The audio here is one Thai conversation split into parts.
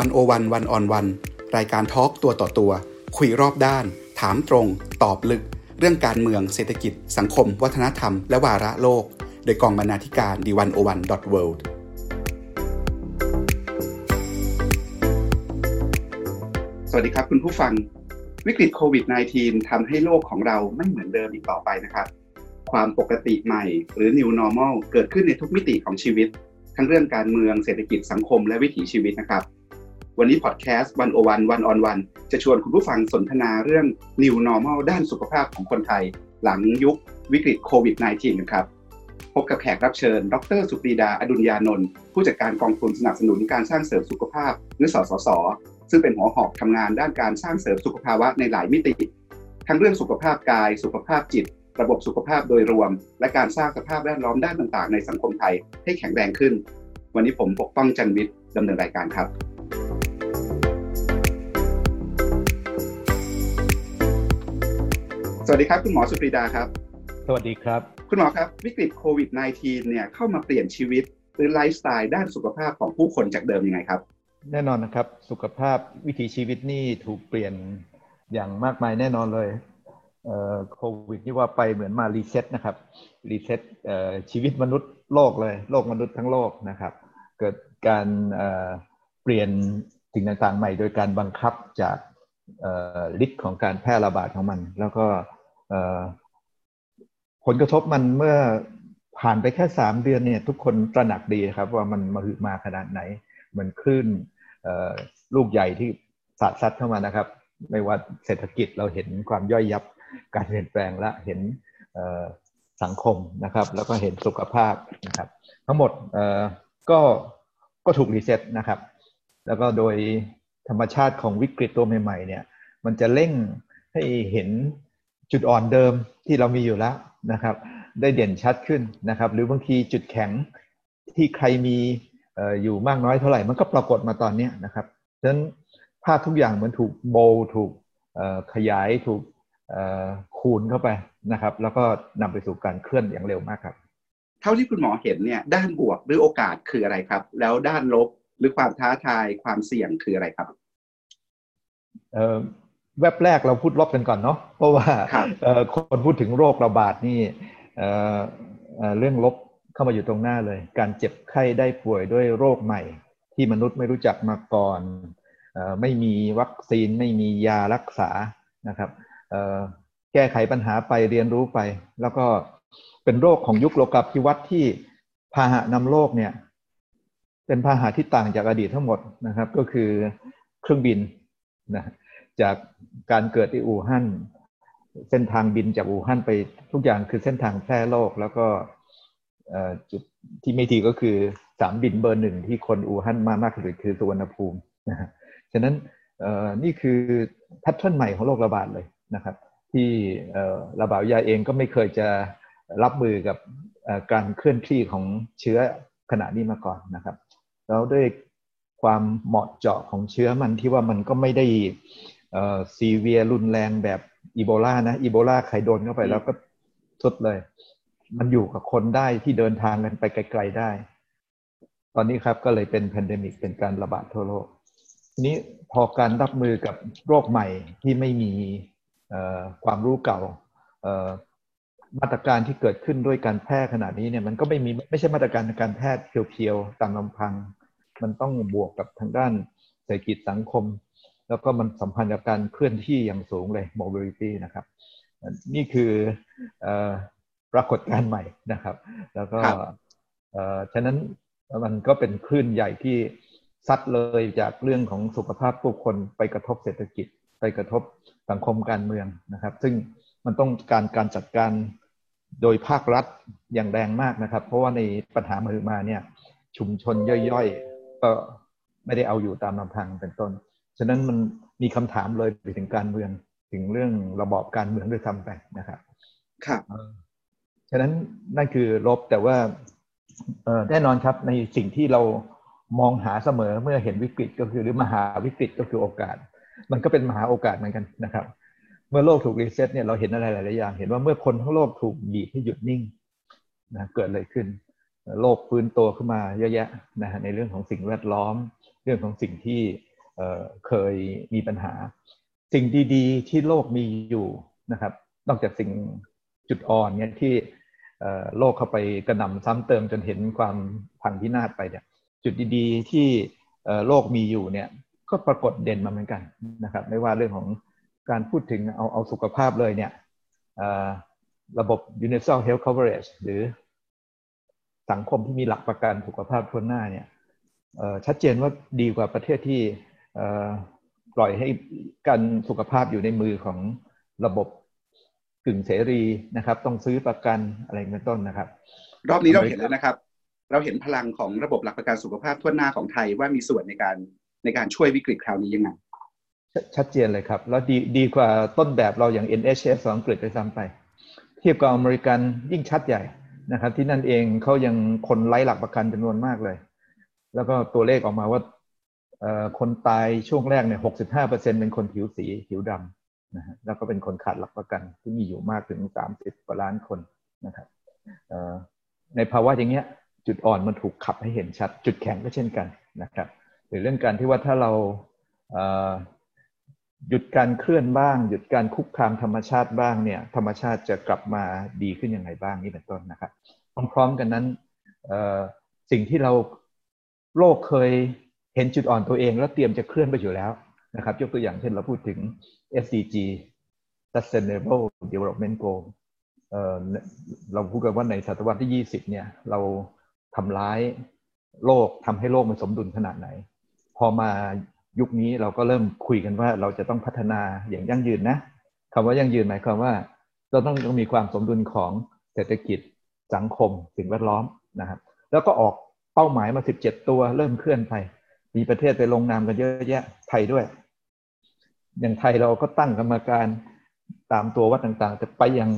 วันโอวันวันออนวันรายการทอล์กตัวต่อตัว คุยรอบด้าน ถามตรง ตอบลึก เรื่องการเมืองเศรษฐกิจ สังคม วัฒนธรรม และวาระโลก โดยกองบรรณาธิการดีวันโอวันดอทเวิลด์สวัสดีครับคุณผู้ฟังวิกฤตโควิด -19 ทำให้โลกของเราไม่เหมือนเดิมอีกต่อไปนะครับ ความปกติใหม่หรือ new normal เกิดขึ้นในทุกมิติของชีวิต ทั้งเรื่องการเมืองเศรษฐกิจสังคมและวิถีชีวิตนะครับ วันนี้พอดแคสต์วันโอวันวันออนวันจะชวนคุณผู้ฟังสนทนาเรื่อง new normal ด้านสุขภาพของคนไทย หลังยุควิกฤตโควิด -19 นะครับ พบกับแขกรับเชิญ ดรสุปรีดาอดุลยานนท์ผู้จัดการกองทุนสนับสนุนการสร้างเสริมสุขภาพหรือสสส ซึ่งเป็นหัวหอกทำงานด้านการสร้างเสริมสุขภาวะในหลายมิติ ทั้งเรื่องสุขภาพกาย สุขภาพจิต ระบบสุขภาพโดยรวม และการสร้างสภาพแวดล้อมด้านต่างๆ ในสังคมไทยให้แข็งแรงขึ้น วันนี้ผมปกป้องจันวิทย์ดำเนินรายการครับ สวัสดีครับ คุณหมอสุปรีดาครับ สวัสดีครับ คุณหมอครับวิกฤตโควิด -19 เนี่ยเข้ามาเปลี่ยนชีวิตหรือไลฟ์สไตล์ด้านสุขภาพของผู้คนจากเดิมยังไงครับ แน่นอนนะครับ สุขภาพวิถีชีวิตนี่ถูกเปลี่ยนอย่างมากมายแน่นอนเลยโควิดนี่ว่าไปเหมือนมา reset นะครับ reset ชีวิตมนุษย์โลกเลย โลกมนุษย์ทั้งโลกนะครับ เกิดการเปลี่ยนสิ่งต่างๆ ใหม่โดยการบังคับจากฤทธิ์ของการแพร่ระบาดของมัน แล้วก็ ผลกระทบมันเมื่อผ่านไปแค่สามเดือนเนี่ย ทุกคนตระหนักดีครับ ว่ามันมาหือมาขนาดไหนเหมือนคลื่นลูกใหญ่ที่สาดซัดเข้ามานะครับ ไม่ว่าเศรษฐกิจเราเห็นความย่อยยับการเปลี่ยนแปลงและเห็นสังคมนะครับ แล้วก็เห็นสุขภาพนะครับ ทั้งหมดก็ก็ถูกรีเซ็ตนะครับ แล้วก็โดยธรรมชาติของวิกฤตตัวใหม่ๆเนี่ย มันจะเร่งให้เห็น จุดอ่อนเดิมที่เรามีอยู่แล้วนะครับ ได้เด่นชัดขึ้นนะครับ หรือบางทีจุดแข็งที่ใครมีอยู่มากน้อยเท่าไหร่มันก็ปรากฏมาตอนนี้นะครับฉะนั้นภาพทุกอย่างเหมือนถูกโบถูกขยายถูกคูณเข้าไปนะครับ แล้วก็นำไปสู่การเคลื่อนอย่างเร็วมากครับ เท่าที่คุณหมอเห็นเนี่ยด้านบวกหรือโอกาสคืออะไรครับ แล้วด้านลบหรือความท้าทายความเสี่ยงคืออะไรครับเแวบแรกเราพูดลบกันก่อนเนาะเพราะว่าคนพูดถึงโรคระบาดนี่เรื่องลบเข้ามาอยู่ตรงหน้าเลย การเจ็บไข้ได้ป่วยด้วยโรคใหม่ ที่มนุษย์ไม่รู้จักมาก่อนไม่มีวัคซีนไม่มียารักษานะครับแก้ไขปัญหาไปเรียนรู้ไป แล้วก็เป็นโรคของยุคโลกาภิวัตน์ที่พาหะนำโรคเนี่ย เป็นพาหะที่ต่างจากอดีตทั้งหมดนะครับ ก็คือเครื่องบินนะ จากการเกิดที่อู่ฮั่นเส้นทางบินจากอู่ฮั่นไปทุกอย่างคือเส้นทางแพร่โรคแล้วก็จุดที่ไม่ดีก็คือสามบินเบอร์หนึ่งที่คนอู่ฮั่นมามากที่สุดคือสุวรรณภูมินะฮะฉะนั้นนี่คือแพทเทิร์นใหม่ของโรคระบาดเลยนะครับ ที่ระบาดยาเองก็ไม่เคยจะรับมือกับการเคลื่อนที่ของเชื้อขณะนี้มาก่อนนะครับแล้วด้วยความเหมาะเจาะของเชื้อมันที่ว่ามันก็ไม่ได้ ซีเวียรุนแรงแบบอีโบลานะอีโบลาใครโดนเข้าไปแล้วก็สุดเลย มันอยู่กับคนได้ที่เดินทางกันไปไกลๆได้ ตอนนี้ครับก็เลยเป็น pandemic เป็นการระบาดทั่วโลกทีนี้พอการรับมือกับโรคใหม่ที่ไม่มีความรู้เก่ามาตรการที่เกิดขึ้นด้วยการแพทย์ขนาดนี้เนี่ยมันก็ไม่มีไม่ใช่มาตรการการแพทย์ pure ๆตามลำพัง มันต้องบวกกับทางด้านเศรษฐกิจสังคม แล้วก็มันสัมพันธ์กับการเคลื่อนที่อย่างสูงเลย mobility นะครับ นี่คือปรากฏการณ์ใหม่นะครับ แล้วก็ฉะนั้นมันก็เป็นคลื่นใหญ่ที่ซัดเลยจากเรื่องของสุขภาพผู้คนไปกระทบเศรษฐกิจ ไปกระทบสังคมการเมืองนะครับ ซึ่งมันต้องการการจัดการโดยภาครัฐอย่างแรงมากนะครับ เพราะว่าในปัญหามือมาเนี่ย ชุมชนย่อยๆ ก็ไม่ได้เอาอยู่ตามลำพังเป็นต้น ฉะนั้นมันมีคำถามเลยไปถึงการเมืองถึงเรื่องระบอบการเมืองด้วยซ้ำไปนะครับครับฉะนั้นนั่นคือลบแต่ว่าแน่นอนครับในสิ่งที่เรามองหาเสมอเมื่อเห็นวิกฤตก็คือหรือมหาวิกฤตก็คือโอกาส มันก็เป็นมหาโอกาสเหมือนกันนะครับ เมื่อโลกถูกรีเซ็ตเนี่ยเราเห็นอะไรหลายๆอย่าง เห็นว่าเมื่อคนทั้งโลกถูกบีบให้หยุดนิ่งนะเกิดอะไรขึ้น โลกฟื้นตัวขึ้นมาเยอะแยะนะในเรื่องของสิ่งแวดล้อม เรื่องของสิ่งที่ เคยมีปัญหา สิ่งดีๆ ที่โลกมีอยู่นะครับ นอกจากสิ่งจุดอ่อนเนี่ยที่โลกเข้าไปกระหน่ำซ้ำเติมจนเห็นความพังพินาศไปเนี่ย จุดดีๆ ที่โลกมีอยู่เนี่ย ก็ปรากฏเด่นมาเหมือนกันนะครับ ไม่ว่าเรื่องของการพูดถึงเอาเอาสุขภาพเลยเนี่ยระบบ universal health coverage หรือสังคมที่มีหลักประกันสุขภาพทั่วหน้าเนี่ยชัดเจนว่าดีกว่าประเทศที่ ปล่อยให้การสุขภาพอยู่ในมือของระบบกึ่งเสรีนะครับ ต้องซื้อประกันอะไรเป็นต้นนะครับ รอบนี้เราเห็นแล้วนะครับ เราเห็นพลังของระบบหลักประกันสุขภาพทั่วหน้าของไทยว่ามีส่วนในการในการช่วยวิกฤตคราวนี้ยังไงชัดเจนเลยครับ แล้วดีดีกว่าต้นแบบเราอย่าง NHS ของอังกฤษไปซ้ำไป เทียบกับอเมริกันยิ่งชัดใหญ่นะครับ ที่นั่นเองเขายังคนไร้หลักประกันจำนวนมากเลย แล้วก็ตัวเลขออกมาว่า คนตายช่วงแรกเนี่ยหกสิบห้าเปอร์เซ็นเป็นคนผิวสีผิวดำนะฮะแล้วก็เป็นคนขาดหลักประกันที่มีอยู่มากถึงสามสิบกว่าล้านคนนะครับในภาวะอย่างเงี้ยจุดอ่อนมันถูกขับให้เห็นชัด จุดแข็งก็เช่นกันนะครับหรือเรื่องการที่ว่าถ้าเราหยุดการเคลื่อนบ้าง หยุดการคุกคามธรรมชาติบ้างเนี่ยธรรมชาติจะกลับมาดีขึ้นยังไงบ้างนี่เป็นต้นนะครับพร้อมๆกันนั้นสิ่งที่เราโลกเคย เห็นจุดอ่อนตัวเองแล้วเตรียมจะเคลื่อนไปอยู่แล้วนะครับ ยกตัวอย่างเช่นเราพูดถึง SDG Sustainable Development Goal เราพูดกันว่าในศตวรรษที่ 20 เนี่ย เราทำร้ายโลกทำให้โลกมันสมดุลขนาดไหน พอมายุคนี้เราก็เริ่มคุยกันว่าเราจะต้องพัฒนาอย่างยั่งยืนนะคำว่ายั่งยืนหมายความว่าเราต้องต้องมีความสมดุลของเศรษฐกิจสังคมสิ่งแวดล้อมนะครับ แล้วก็ออกเป้าหมายมา 17 ตัวเริ่มเคลื่อนไป มีประเทศไปลงนามกันเยอะแยะ ไทยด้วย อย่างไทยเราก็ตั้งกรรมการตามตัววัดต่างๆ แต่ไปอย่าง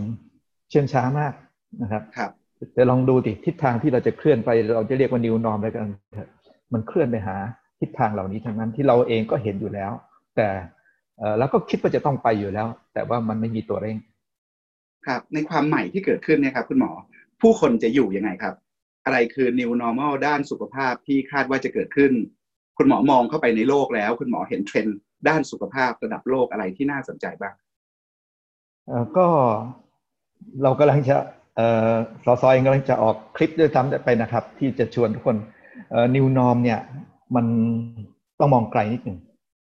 เชื่องช้ามากนะครับครับแต่ลองดูดิทิศทางที่เราจะเคลื่อนไปเราจะเรียกว่านิวนอมอะไรกันมันเคลื่อนไปหาทิศทางเหล่านี้ทั้งนั้นที่เราเองก็เห็นอยู่แล้ว แต่แล้วก็คิดว่าจะต้องไปอยู่แล้ว แต่ว่ามันไม่มีตัวเร่ง ครับ ในความใหม่ที่เกิดขึ้นเนี่ยครับ คุณหมอ ผู้คนจะอยู่ยังไงครับ อะไรคือ new normal ด้านสุขภาพที่คาดว่าจะเกิดขึ้น คุณหมอมองเข้าไปในโลกแล้ว คุณหมอเห็นเทรนด์ด้านสุขภาพระดับโลกอะไรที่น่าสนใจบ้างก็เรากำลังจะเออสอซอยกำลังจะออกคลิปด้วยซ้ำไปนะครับ ที่จะชวนทุกคนเอ่อ new norm เนี่ยมันต้องมองไกลนิดหนึ่ง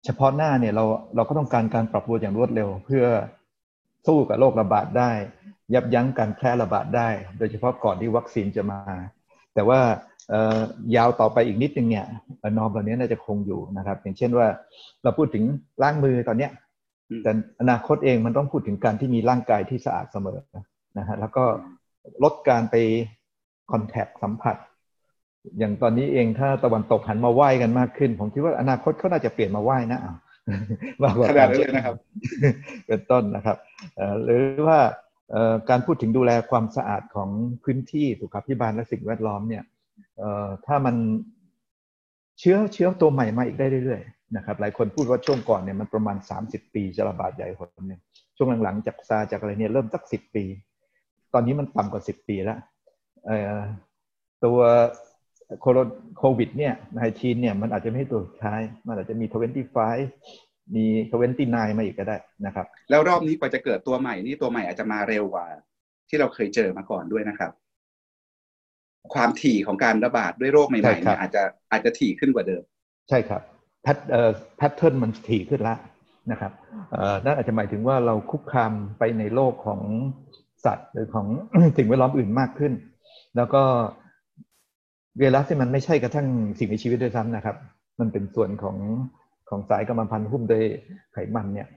เฉพาะหน้าเนี่ยเราเราก็ต้องการการปรับตัวอย่างรวดเร็ว เพื่อสู้กับโรคระบาดได้ ยับยั้งการแพร่ระบาดได้ โดยเฉพาะก่อนที่วัคซีนจะมา แต่ว่า ยาวต่อไปอีกนิดนึงเนี่ยนอมเหล่านี้น่าจะคงอยู่นะครับ อย่างเช่นว่าเราพูดถึงล้างมือตอนเนี้ยแต่อนาคตเองมันต้องพูดถึงการที่มีร่างกายที่สะอาดเสมอนะฮะแล้วก็ลดการไปคอนแทคสัมผัส อย่างตอนนี้เองถ้าตะวันตกหันมาไหว้กันมากขึ้น ผมคิดว่าอนาคตเขาน่าจะเปลี่ยนมาไหว้นะว่าขนาดนั้นเลยนะครับเป็นต้นนะครับหรือว่าการพูดถึงดูแลความสะอาดของพื้นที่สุขภิบาลและสิ่งแวดล้อมเนี่ย ถ้ามันเชื้อเชื้อตัวใหม่มาอีกได้เรื่อยๆนะครับ หลายคนพูดว่าช่วงก่อนเนี่ยมันประมาณ 30 ปีจะระบาดใหญ่คนนึงช่วงหลังๆจากซาจากอะไรเนี่ยเริ่มสักสิบปี ตอนนี้มันต่ำกว่าสิบปีแล้วตัวโควิดเนี่ย nineteen เนี่ยมันอาจจะไม่ใช่ตัวสุดท้าย มันอาจจะมี twenty-five มี twenty-nine มาอีกก็ได้นะครับ แล้วรอบนี้กว่าจะเกิดตัวใหม่นี่ตัวใหม่อาจจะมาเร็วกว่า ที่เราเคยเจอมาก่อนด้วยนะครับ ความถี่ของการระบาดด้วยโรคใหม่ๆเนี่ยอาจจะอาจจะถี่ขึ้นกว่าเดิม ใช่ครับ pat- เอ่อ pattern มันถี่ขึ้นแล้วนะครับเอ่อนั่นอาจจะหมายถึงว่าเราคุกคามไปในโลกของสัตว์หรือของสิ่งแวดล้อมอื่นมากขึ้น แล้วก็เวรัสที่มันไม่ใช่กระทั่งสิ่งมีชีวิตด้วยซ้ำนะครับ มันเป็นส่วนของของสายกำมพันธุ์หุ้มด้วยไขมันเนี่ย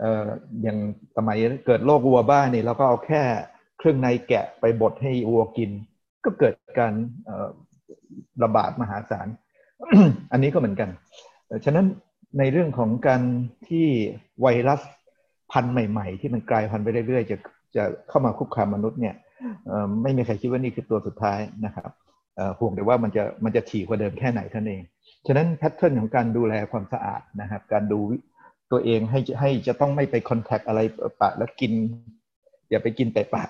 เอ่ออย่างสมัยเกิดโรควัวบ้านี่เราก็เอาแค่เครื่องในแกะไปบดให้วัวกิน ก็เกิดการระบาดมหาศาล อันนี้ก็เหมือนกัน ฉะนั้นในเรื่องของการที่ไวรัสพันธุ์ใหม่ ๆ ที่มันกลายพันธุ์ไปเรื่อยๆ จะจะเข้ามาคุกคามมนุษย์เนี่ยไม่มีใครคิดว่านี่คือตัวสุดท้ายนะครับห่วงแต่ว่ามันจะมันจะถี่กว่าเดิมแค่ไหนท่านเอง ฉะนั้นแพทเทิร์นของการดูแลความสะอาดนะครับ การดูตัวเองให้ให้จะต้องไม่ไปคอนแทคอะไรปะแล้วกิน อย่าไปกินแต่ปะ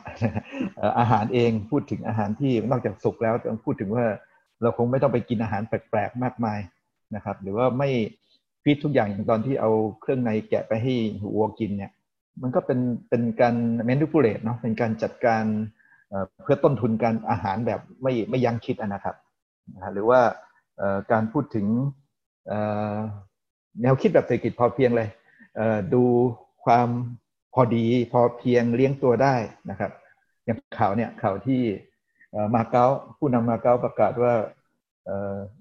อาหารเองพูดถึงอาหารที่นอกจากสุกแล้วต้องพูดถึงว่าเราคงไม่ต้องไปกินอาหารแปลกๆมากมายนะครับ หรือว่าไม่ฟีดทุกอย่างอย่างตอนที่เอาเครื่องในแกะไปให้วัวกินเนี่ย มันก็เป็นเป็นการแมนูปูเลตเนาะเป็นการจัดการเพื่อต้นทุนการอาหารแบบไม่ไม่ยั้งคิดนะครับหรือว่าการพูดถึงแนวคิดแบบเศรษฐกิจพอเพียงเลยดูความ พอดีพอเพียงเลี้ยงตัวได้นะครับ อย่างข่าวเนี่ยข่าวที่มาเก๊าผู้นำมาเก๊าประกาศว่า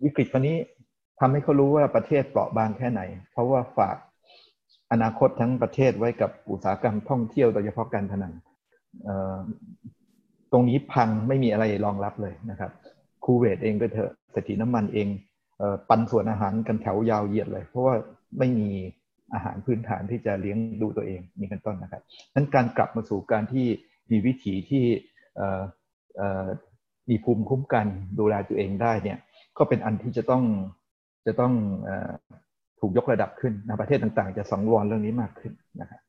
วิกฤตครั้นี้ทำให้เขารู้ว่าประเทศเปราะบางแค่ไหน เพราะว่าฝากอนาคตทั้งประเทศไว้กับอุตสาหกรรมท่องเที่ยวโดยเฉพาะการพนันตรงนี้พังไม่มีอะไรรองรับเลยนะครับ คูเวตเองก็เถอะสถิน้ำมันเองปันส่วนอาหารกันแถวยาวเหยียดเลย เพราะว่าไม่มี อาหารพื้นฐานที่จะเลี้ยงดูตัวเองมีกันต้นนะครับนั้นการกลับมาสู่การที่มีวิถีที่มีภูมิคุ้มกันดูแลตัวเองได้เนี่ยก็เป็นอันที่จะต้องจะต้องถูกยกระดับขึ้นนะประเทศต่างๆ จะสังวรเรื่องนี้มากขึ้นนะครับ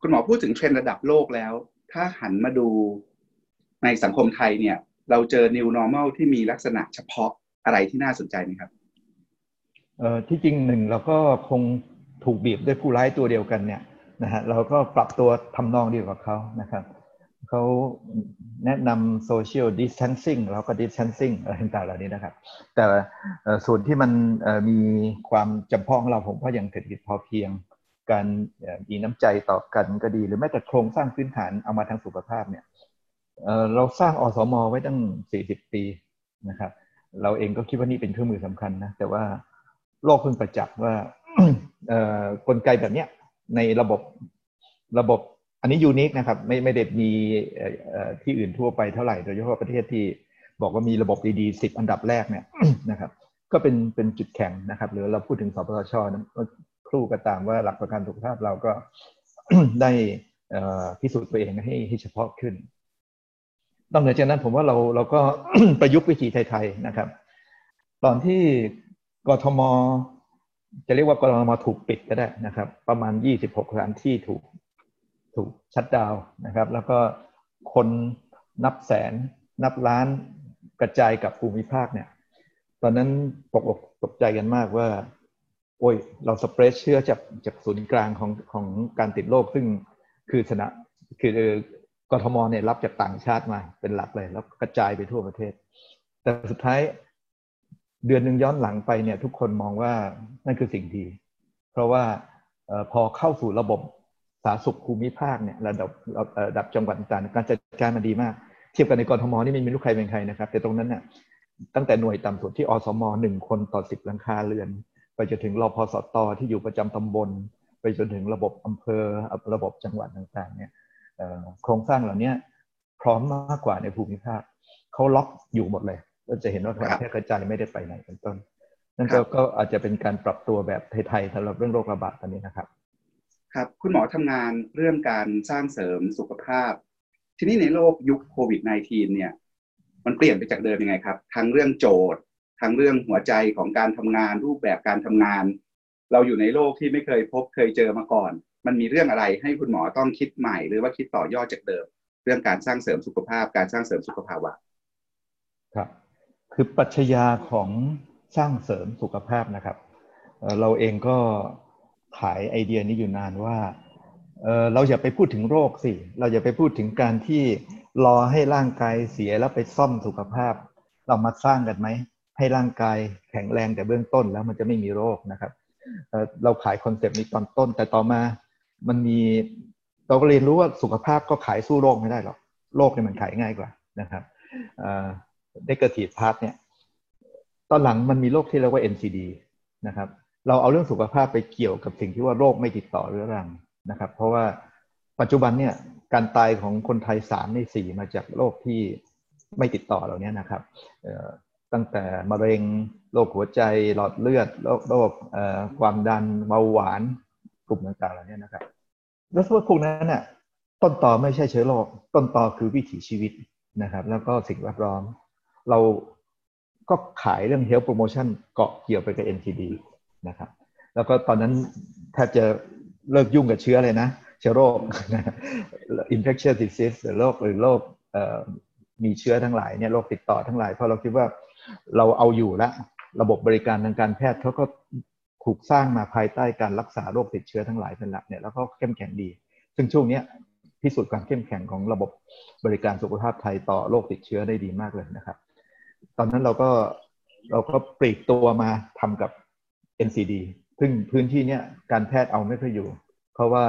คุณหมอพูดถึงเทรนด์ระดับโลกแล้ว ถ้าหันมาดูในสังคมไทยเนี่ย เราเจอ new normal ที่มีลักษณะเฉพาะอะไรที่น่าสนใจไหมครับเอ่อที่จริงหนึ่งเราก็คง ถูกบีบด้วยผู้ร้ายตัวเดียวกันเนี่ยนะฮะเราก็ปรับตัวทำนองเดียวกับเขานะครับเขาแนะนำ social distancing เราก็ distancing อะไรต่างๆเหล่านี้นะครับ แต่ส่วนที่มันมีความจำเพาะของเราผมว่าอย่างเศรษฐกิจพอเพียง การมีน้ำใจต่อกันก็ดี หรือแม้แต่โครงสร้างพื้นฐานเอามาทางสุขภาพเนี่ยเราสร้างอสม.ไว้ตั้ง 40 ปีนะครับ เราเองก็คิดว่านี่เป็นเครื่องมือสำคัญนะ แต่ว่าโลกเพิ่งประจักษ์ว่า กลไกแบบเนี้ยในระบบระบบอันนี้ยูนิคนะครับ ไม่ไม่ได้มีที่อื่นทั่วไปเท่าไหร่โดยเฉพาะประเทศที่บอกว่ามีระบบดีๆสิบอันดับแรกเนี่ยนะครับ ก็เป็นเป็นจุดแข็งนะครับ หรือเราพูดถึงสปสชนะครู่ก็ตามว่าหลักประกันสุขภาพเราก็ได้พิสูจน์ตัวเองให้ให้เฉพาะขึ้นนอกเหนือจากนั้นผมว่าเราเราก็ประยุกต์วิธีไทย ๆ นะครับ ตอนที่กทม จะเรียกว่ากรทมถูกปิดก็ได้นะครับ ประมาณ 26สถานที่ถูกถูกชัดดาวนะครับ แล้วก็คนนับแสนนับล้านกระจายกับภูมิภาคเนี่ย ตอนนั้นตกอกตกใจกันมากว่า โอ้ย เราสเปรดเชื้อจากจากศูนย์กลางของของการติดโรคซึ่งคือชนะคือกทมเนี่ยรับจากต่างชาติมาเป็นหลักเลย แล้วกระจายไปทั่วประเทศ แต่สุดท้าย เดือนหนึ่งย้อนหลังไปเนี่ยทุกคนมองว่านั่นคือสิ่งดี เพราะว่าพอเข้าสู่ระบบสาธารณสุขภูมิภาคเนี่ยระดับระดับจังหวัดต่างการจัดการมันดีมาก เทียบกันในกรทมนี่ไม่มีลูกใครเป็นใครนะครับ แต่ตรงนั้นเนี่ยตั้งแต่หน่วยต่ำสุดที่อสมหนึ่งคนต่อสิบหลังคาเรือน ไปจนถึงรอพสตที่อยู่ประจำตำบล ไปจนถึงระบบอำเภอระบบจังหวัดต่างๆเนี่ยโครงสร้างเหล่านี้พร้อมมากกว่าในภูมิภาคเขาล็อกอยู่หมดเลย เราจะเห็นว่าการแพร่กระจายไม่ได้ไปไหนเป็นต้น นั่นก็อาจจะเป็นการปรับตัวแบบไทยๆสำหรับเรื่องโรคระบาดตอนนี้นะครับ ครับ คุณหมอทำงานเรื่องการสร้างเสริมสุขภาพ ทีนี้ในโลกยุคโควิด -19 เนี่ย มันเปลี่ยนไปจากเดิมยังไงครับ ทั้งเรื่องโจทย์ ทั้งเรื่องหัวใจของการทำงานรูปแบบการทำงาน เราอยู่ในโลกที่ไม่เคยพบเคยเจอมาก่อน มันมีเรื่องอะไรให้คุณหมอต้องคิดใหม่ หรือว่าคิดต่อยอดจากเดิม เรื่องการสร้างเสริมสุขภาพ การสร้างเสริมสุขภาวะ ครับ คือปัจญาของสร้างเสริมสุขภาพนะครับ เราเองก็ขายไอเดียนี้อยู่นานว่าเราอย่าไปพูดถึงโรคสิ เราอย่าไปพูดถึงการที่รอให้ร่างกายเสียแล้วไปซ่อมสุขภาพ เรามาสร้างกันไหม ให้ร่างกายแข็งแรงแต่เบื้องต้นแล้วมันจะไม่มีโรคนะครับเราขาย concept นี้ตอนต้น แต่ต่อมามันมีเราก็เรียนรู้ว่าสุขภาพก็ขายสู้โรคไม่ได้หรอกโรคเนี่ยมันขายง่ายกว่านะครับ negative part เนี่ย ตอนหลังมันมีโรคที่เรียกว่า NCD นะครับ เราเอาเรื่องสุขภาพไปเกี่ยวกับสิ่งที่ว่าโรคไม่ติดต่อเรื้อรังนะครับ เพราะว่าปัจจุบันเนี่ยการตายของคนไทยสามในสี่มาจากโรคที่ไม่ติดต่อเหล่านี้นะครับตั้งแต่มะเร็งโรคหัวใจหลอดเลือดโรคโรคความดันเบาหวานกลุ่มต่างๆเหล่านี้นะครับ แล้วพวกนั้นน่ะต้นต่อไม่ใช่เชื้อโรคต้นต่อคือวิถีชีวิตนะครับ แล้วก็สิ่งแวดล้อม เราก็ขายเรื่อง health promotion เกาะเกี่ยวไปกับ NCD นะครับ แล้วก็ตอนนั้นแทบจะเลิกยุ่งกับเชื้อเลยนะ เชื้อโรค infectious disease หรือโรคหรือโรคมีเชื้อทั้งหลายเนี่ยโรคติดต่อทั้งหลาย เพราะเราคิดว่าเราเอาอยู่ล้วระบบบริการทางการแพทย์เขาก็ถูกสร้างมาภายใต้การรักษาโรคติดเชื้อทั้งหลายเป็นหลักเนี่ยแล้วก็เข้มแข็งดี ซึ่งช่วงนี้พิสูจน์ความเข้มแข็งของระบบบริการสุขภาพไทยต่อโรคติดเชื้อได้ดีมากเลยนะครับ ตอนนั้นเราก็เราก็ปลีกตัวมาทำกับ NCD ซึ่งพื้นที่เนี้ยการแพทย์เอาไม่ค่อยอยู่ เพราะว่า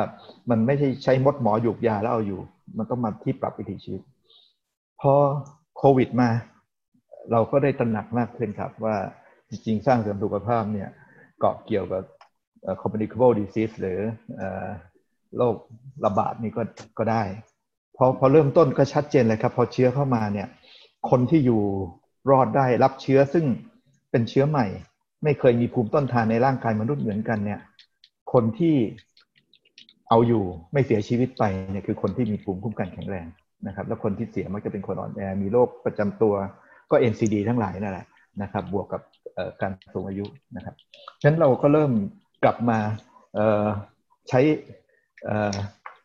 มันไม่ใช่ใช้มดหมอหยุกยาแล้วเอาอยู่ มันต้องมาที่ปรับวิถีชีวิตพอโควิดมา เราก็ได้ตระหนักมากขึ้นครับว่าจริงๆ สร้างเสริมสุขภาพเนี่ยเกาะเกี่ยวกับ communicable disease หรือโรคระบาดนี่ก็ก็ได้พอพอเริ่มต้นก็ชัดเจนเลยครับ พอเชื้อเข้ามาเนี่ย คนที่อยู่ รอดได้รับเชื้อซึ่งเป็นเชื้อใหม่ ไม่เคยมีภูมิต้นทานในร่างกายมนุษย์เหมือนกันเนี่ย คนที่เอาอยู่ไม่เสียชีวิตไปเนี่ยคือคนที่มีภูมิคุ้มกันแข็งแรงนะครับ แล้วคนที่เสียมักจะเป็นคนอ่อนแอมีโรคประจำตัวก็ NCD ทั้งหลายนั่นแหละนะครับ บวกกับการสูงอายุนะครับฉะนั้นเราก็เริ่มกลับมาใช้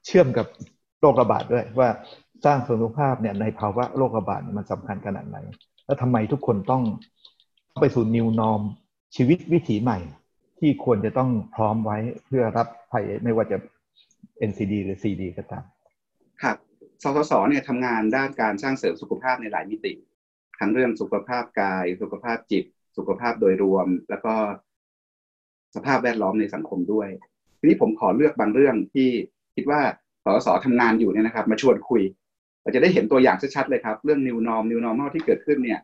เชื่อมกับโรคระบาดด้วยว่าสร้างสุขภาพเนี่ยในภาวะโรคระบาดมันสำคัญขนาดไหน แล้วทำไมทุกคนต้องไปสู่ new norm ชีวิตวิถีใหม่ ที่ควรจะต้องพร้อมไว้เพื่อรับภัยไม่ว่าจะ NCD หรือ CD ก็ตาม ครับสสสเนี่ยทำงานด้านการสร้างเสริมสุขภาพในหลายมิติ ทั้งเรื่องสุขภาพกาย สุขภาพจิต สุขภาพโดยรวม แล้วก็สภาพแวดล้อมในสังคมด้วย ทีนี้ผมขอเลือกบางเรื่องที่คิดว่าสสทำงานอยู่เนี่ยนะครับ มาชวนคุย เราจะได้เห็นตัวอย่างชัดๆเลยครับ เรื่อง new norm new normal ที่เกิดขึ้นเนี่ย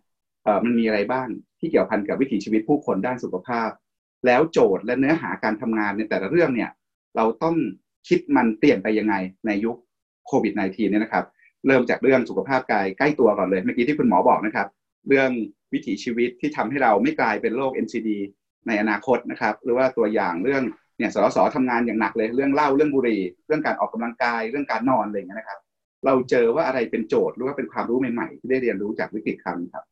มันมีอะไรบ้างที่เกี่ยวพันกับวิถีชีวิตผู้คนด้านสุขภาพ แล้วโจทย์และเนื้อหาการทำงานในแต่ละเรื่องเนี่ยเราต้องคิดมันเปลี่ยนไปยังไงในยุคโควิด -19 เนี่ยนะครับ เริ่มจากเรื่องสุขภาพกายใกล้ตัวก่อนเลยเมื่อกี้ที่คุณหมอบอกนะครับ เรื่องวิถีชีวิตที่ทำให้เราไม่กลายเป็นโรค NCD ในอนาคตนะครับ หรือว่าตัวอย่างเรื่องเนี่ยสสทำงานอย่างหนักเลยเรื่องเล่าเรื่องบุหรี่ เรื่องการออกกำลังกายเรื่องการนอนอะไรอย่างเงี้ยนะครับ เราเจอว่าอะไรเป็นโจทย์หรือว่าเป็นความรู้ใหม่ๆที่ได้เรียนรู้จากวิกฤตครั้งนี้ครับ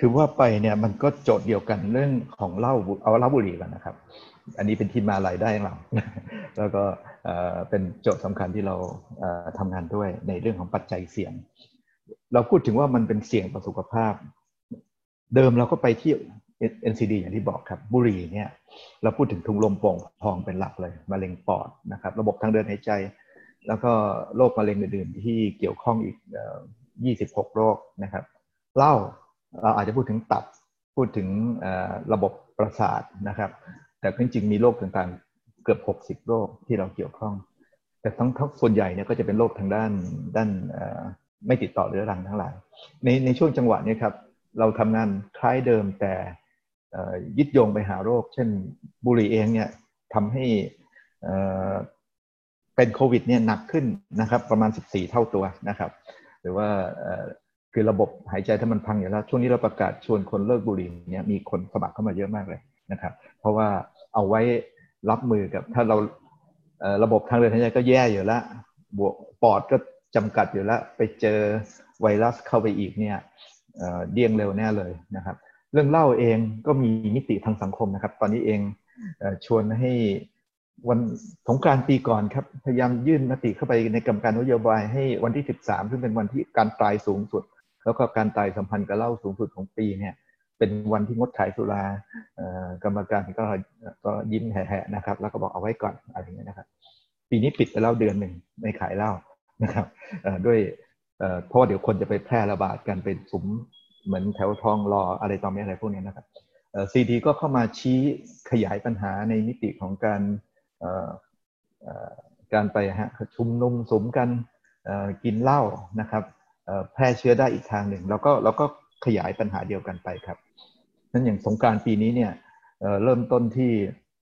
คือว่าไปเนี่ยมันก็โจทย์เดียวกันเรื่องของเล่าเอาเล่าบุหรี่กันนะครับ อันนี้เป็นที่มารายได้ของเราแล้วก็เป็นโจทย์สำคัญที่เราทำงานด้วยในเรื่องของปัจจัยเสี่ยง เราพูดถึงว่ามันเป็นเสี่ยงต่อสุขภาพ เดิมเราก็ไปที่ NCD อย่างที่บอกครับบุหรี่เนี่ย เราพูดถึงถุงลมโป่งพองเป็นหลักเลยมะเร็งปอดนะครับ ระบบทางเดินหายใจ แล้วก็โรคมะเร็งอื่นๆ ที่เกี่ยวข้องอีก 26 โรคนะครับเล้าเราอาจจะพูดถึงตับพูดถึงระบบประสาทนะครับ แต่จริงๆมีโรคต่างๆเกือบ 60 โรคที่เราเกี่ยวข้อง แต่ทั้งทั้งส่วนใหญ่เนี่ยก็จะเป็นโรคทางด้านด้านไม่ติดต่อเรื้อรังทั้งหลาย ในในช่วงจังหวะนี้ครับเราทำงานคล้ายเดิมแต่ยึดโยงไปหาโรค เช่นบุหรี่เองเนี่ยทำให้ เป็นโควิดเนี่ยหนักขึ้นนะครับ ประมาณ 14 เท่าตัวนะครับ หรือว่าคือระบบหายใจถ้ามันพังอยู่แล้ว ช่วงนี้เราประกาศชวนคนเลิกบุหรี่เนี่ยมีคนสมัครเข้ามาเยอะมากเลยนะครับ เพราะว่าเอาไว้รับมือกับถ้าเราระบบทางเดินหายใจก็แย่อยู่แล้วบวกปอดก็จำกัดอยู่แล้ว ไปเจอไวรัสเข้าไปอีกเนี่ยเดี่ยงเร็วแน่เลยนะครับ เรื่องเล่าเองก็มีมิติทางสังคมนะครับ ตอนนี้เองชวนให้ วันสงการปีก่อนครับ พยายามยื่นมติเข้าไปในกรรมการนโยบายให้วันที่ 13 ซึ่งเป็นวันที่การตายสูงสุด แล้วก็การตายสัมพันธ์กับเหล้าสูงสุดของปีเนี่ย เป็นวันที่งดขายสุรากรรมการก็ก็ยิ้มแห่ๆนะครับ แล้วก็บอกเอาไว้ก่อนอะไรอย่างเงี้ยนะครับ ปีนี้ปิดไปแล้วเดือนหนึ่งไม่ขายเหล้านะครับด้วยเพราะว่าเดี๋ยวคนจะไปแพร่ระบาดกันเป็นสุมเหมือนแถวทองรออะไรต่อไม่อะไรพวกนี้นะครับซีดีก็เข้ามาชี้ขยายปัญหาในมิติของการ การไปฮะชุมนุมสมกันกินเหล้านะครับแพร่เชื้อได้อีกทางหนึ่งแล้วก็เราก็ขยายปัญหาเดียวกันไปครับนั้นอย่างสงกรานต์ปีนี้เนี่ยเริ่มต้นที่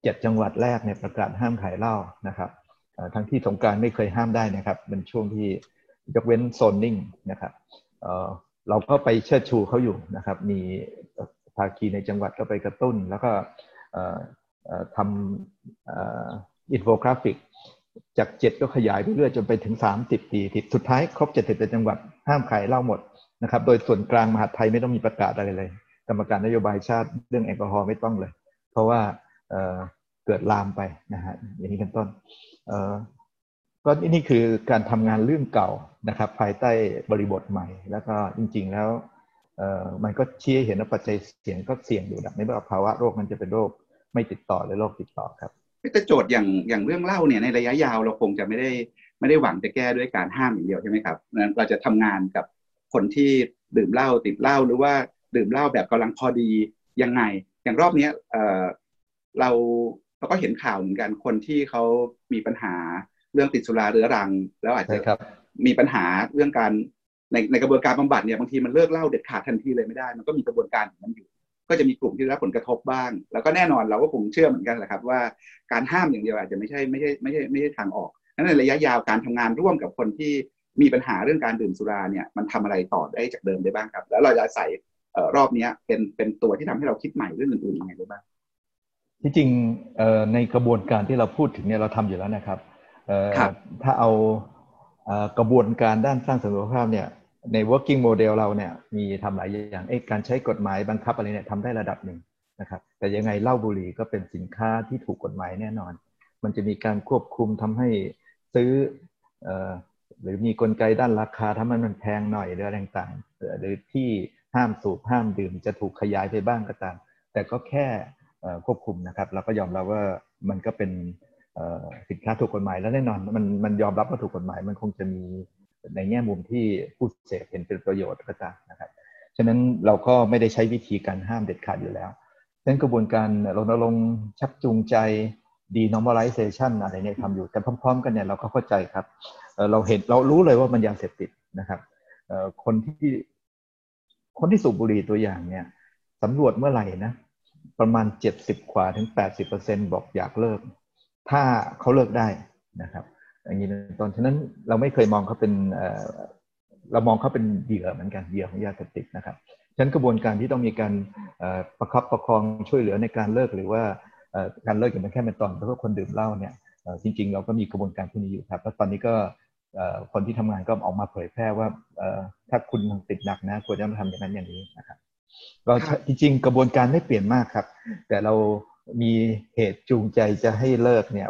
เจ็ดจังหวัดแรกเนี่ยประกาศห้ามขายเหล้านะครับทั้งที่สงกรานต์ไม่เคยห้ามได้นะครับเป็นช่วงที่ยกเว้นโซนนิ่งนะครับเราก็ไปเชิดชูเขาอยู่นะครับ มีภาคีในจังหวัดก็ไปกระตุ้น แล้วก็ ทำอินโฟกราฟิก จากเจ็ดก็ขยายไปเรื่อยจนไปถึงสามสิบปีทิสุดท้ายครบเจ็ดสิบเจ็ดจังหวัดห้ามขายเหล้าหมดนะครับ โดยส่วนกลางมหาไทยไม่ต้องมีประกาศอะไรเลย กรรมการนโยบายชาติเรื่องแอลกอฮอล์ไม่ต้องเลย เพราะว่าเเกิดลามไปนะฮะอย่างนี้เป็นต้นก็นี่คือการทำงานเรื่องเก่านะครับ ภายใต้บริบทใหม่ แล้วก็จริง ๆ แล้วมันก็ชี้เห็นว่าปัจจัยเสี่ยงก็เสี่ยงอยู่นะไม่ว่าภาวะโรคมันจะเป็นโรค ไม่ติดต่อหรือโรคติดต่อครับแต่โจทย์อย่างอย่างเรื่องเล่าเนี่ยในระยะยาวเราคงจะไม่ได้ไม่ได้หวังจะแก้ด้วยการห้ามอย่างเดียวใช่ไหมครับเราจะทำงานกับคนที่ดื่มเหล้าติดเหล้าหรือว่าดื่มเหล้าแบบกำลังพอดียังไง อย่างรอบนี้เเราเราก็เห็นข่าวเหมือนกันคนที่เขามีปัญหาเรื่องติดสุราเรื้อรัง แล้วอาจจะมีปัญหาเรื่องการในในกระบวนการบำบัดเนี่ยบางทีมันเลิกเล่าเด็ดขาดทันทีเลยไม่ได้ มันก็มีกระบวนการของมันอยู่ ก็จะมีกลุ่มที่ได้รับผลกระทบบ้าง แล้วก็แน่นอนเราก็คงเชื่อเหมือนกันแหละครับ ว่าการห้ามอย่างเดียวอาจจะไม่ใช่ไม่ใช่ไม่ใช่ไม่ใช่ทางออกนั้นในระยะยาวการทำงานร่วมกับคนที่มีปัญหาเรื่องการดื่มสุราเนี่ยมันทำอะไรต่อได้จากเดิมได้บ้างครับ แล้วเราจะใส่รอบนี้เป็นเป็นตัวที่ทำให้เราคิดใหม่เรื่องอื่นๆยังไงได้บ้างที่จริงในกระบวนการที่เราพูดถึงเนี่ยเราทำอยู่แล้วนะครับถ้าเอากระบวนการด้านสร้างสุขภาพเนี่ย ใน working model เราเนี่ยมีทำหลายอย่างอ้การใช้กฎหมายบังคับอะไรเนี่ยทำได้ระดับหนึ่งนะครับแต่ยังไงเหล้าบุหรี่ก็เป็นสินค้าที่ถูกกฎหมายแน่นอน มันจะมีการควบคุมทำให้ซื้อหรือมีกลไกด้านราคาทำให้มันแพงหน่อยหรืออะไรต่างๆหรือที่ห้ามสูบห้ามดื่มจะถูกขยายไปบ้างก็ตาม แต่ก็แค่ควบคุมนะครับ เราก็ยอมรับว่ามันก็เป็นสินค้าถูกกฎหมายแล้วแน่นอนมันมันยอมรับว่าถูกกฎหมายมันคงจะมี ในแง่มุมที่ผู้เสพเห็นเป็นประโยชน์ก็ตามนะครับฉะนั้นเราก็ไม่ได้ใช้วิธีการห้ามเด็ดขาดอยู่แล้วดังนั้นกระบวนการรณรงค์ชักจูงใจ denormalization อะไรเนี่ยทำอยู่ แต่พร้อมๆ กันเนี่ยเราก็เข้าใจครับเราเห็นเรารู้เลยว่ามันยาเสพติดนะครับคนที่คนที่สูบบุหรี่ตัวอย่างเนี่ยสำรวจเมื่อไหร่นะประมาณ 70กว่าถึง 80%บอกอยากเลิก ถ้าเขาเลิกได้นะครับ อย่างนี้ตอนฉะนั้นเราไม่เคยมองเขาเป็นเรามองเขาเป็นเหยื่อเหมือนกันเหยื่อของยาเสพติดนะครับ ฉะนั้นกระบวนการที่ต้องมีการประคับประคองช่วยเหลือในการเลิกหรือว่าการเลิกอย่างเป็นแค่เป็นตอนเพราะคนดื่มเหล้าเนี่ยจริง ๆ เราก็มีกระบวนการพวกนี้อยู่ครับ แล้วตอนนี้ก็คนที่ทำงานก็ออกมาเผยแพร่ว่าถ้าคุณติดหนักนะควรจะทำอย่างนั้นอย่างนี้นะครับก็จริงๆ กระบวนการไม่เปลี่ยนมากครับ แต่เรามีเหตุจูงใจจะให้เลิกเนี่ย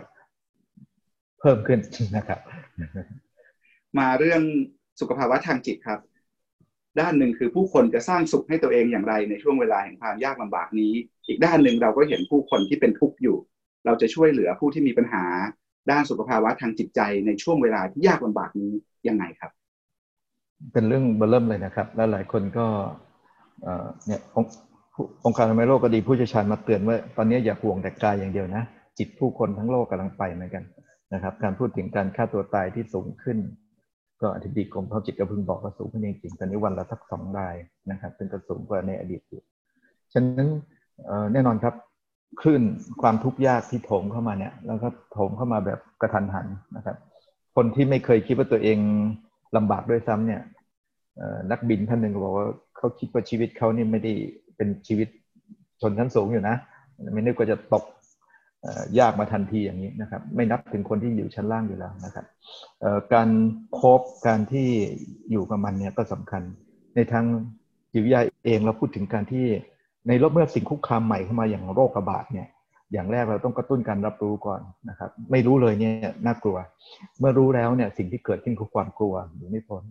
เพิ่มขึ้นนะครับ มาเรื่องสุขภาวะทางจิตครับ ด้านหนึ่งคือผู้คนจะสร้างสุขให้ตัวเองอย่างไรในช่วงเวลาแห่งความยากลำบากนี้ อีกด้านหนึ่งเราก็เห็นผู้คนที่เป็นทุกข์อยู่ เราจะช่วยเหลือผู้ที่มีปัญหา ด้านสุขภาวะทางจิตใจในช่วงเวลาที่ยากลำบากนี้ยังไงครับ เป็นเรื่องเบเริ่มเลยนะครับ และหลายคนก็เนี่ยองค์การอนามัยโลกก็ดีผู้เชี่ยวชาญมาเตือนว่าตอนนี้อย่าห่วงแต่กายอย่างเดียวนะ จิตผู้คนทั้งโลกกำลังไปเหมือนกัน นะครับ การพูดถึงการฆ่าตัวตายที่สูงขึ้น ก็อธิบดีกรมภาพจิตก็เพิ่งบอกว่าสูงขึ้นจริงๆตอนนี้วันละสักสองรายนะครับซึ่งก็สูงกว่าในอดีตอยู่ฉะนั้นแน่นอนครับคลื่นความทุกข์ยากที่โถมเข้ามาเนี่ย แล้วก็โถมเข้ามาแบบกระทันหันนะครับ คนที่ไม่เคยคิดว่าตัวเองลำบากด้วยซ้ำเนี่ยนักบินท่านหนึ่งบอกว่าเขาคิดว่าชีวิตเขานี่ไม่ได้เป็นชีวิตชนชั้นสูงอยู่นะ ไม่นึกว่าจะตก ยากมาทันทีอย่างนี้นะครับ ไม่นับถึงคนที่อยู่ชั้นล่างอยู่แล้วนะครับการคบการที่อยู่กับมันเนี่ยก็สำคัญ ในทางจิตวิทยาเองเราพูดถึงการที่ในรอบเมื่อสิ่งคุกคามใหม่เข้ามาอย่างโรคระบาดเนี่ยอย่างแรกเราต้องกระตุ้นการรับรู้ก่อนนะครับ ไม่รู้เลยเนี่ยน่ากลัว เมื่อรู้แล้วเนี่ยสิ่งที่เกิดขึ้นคือความกลัวหรือไม่พ้น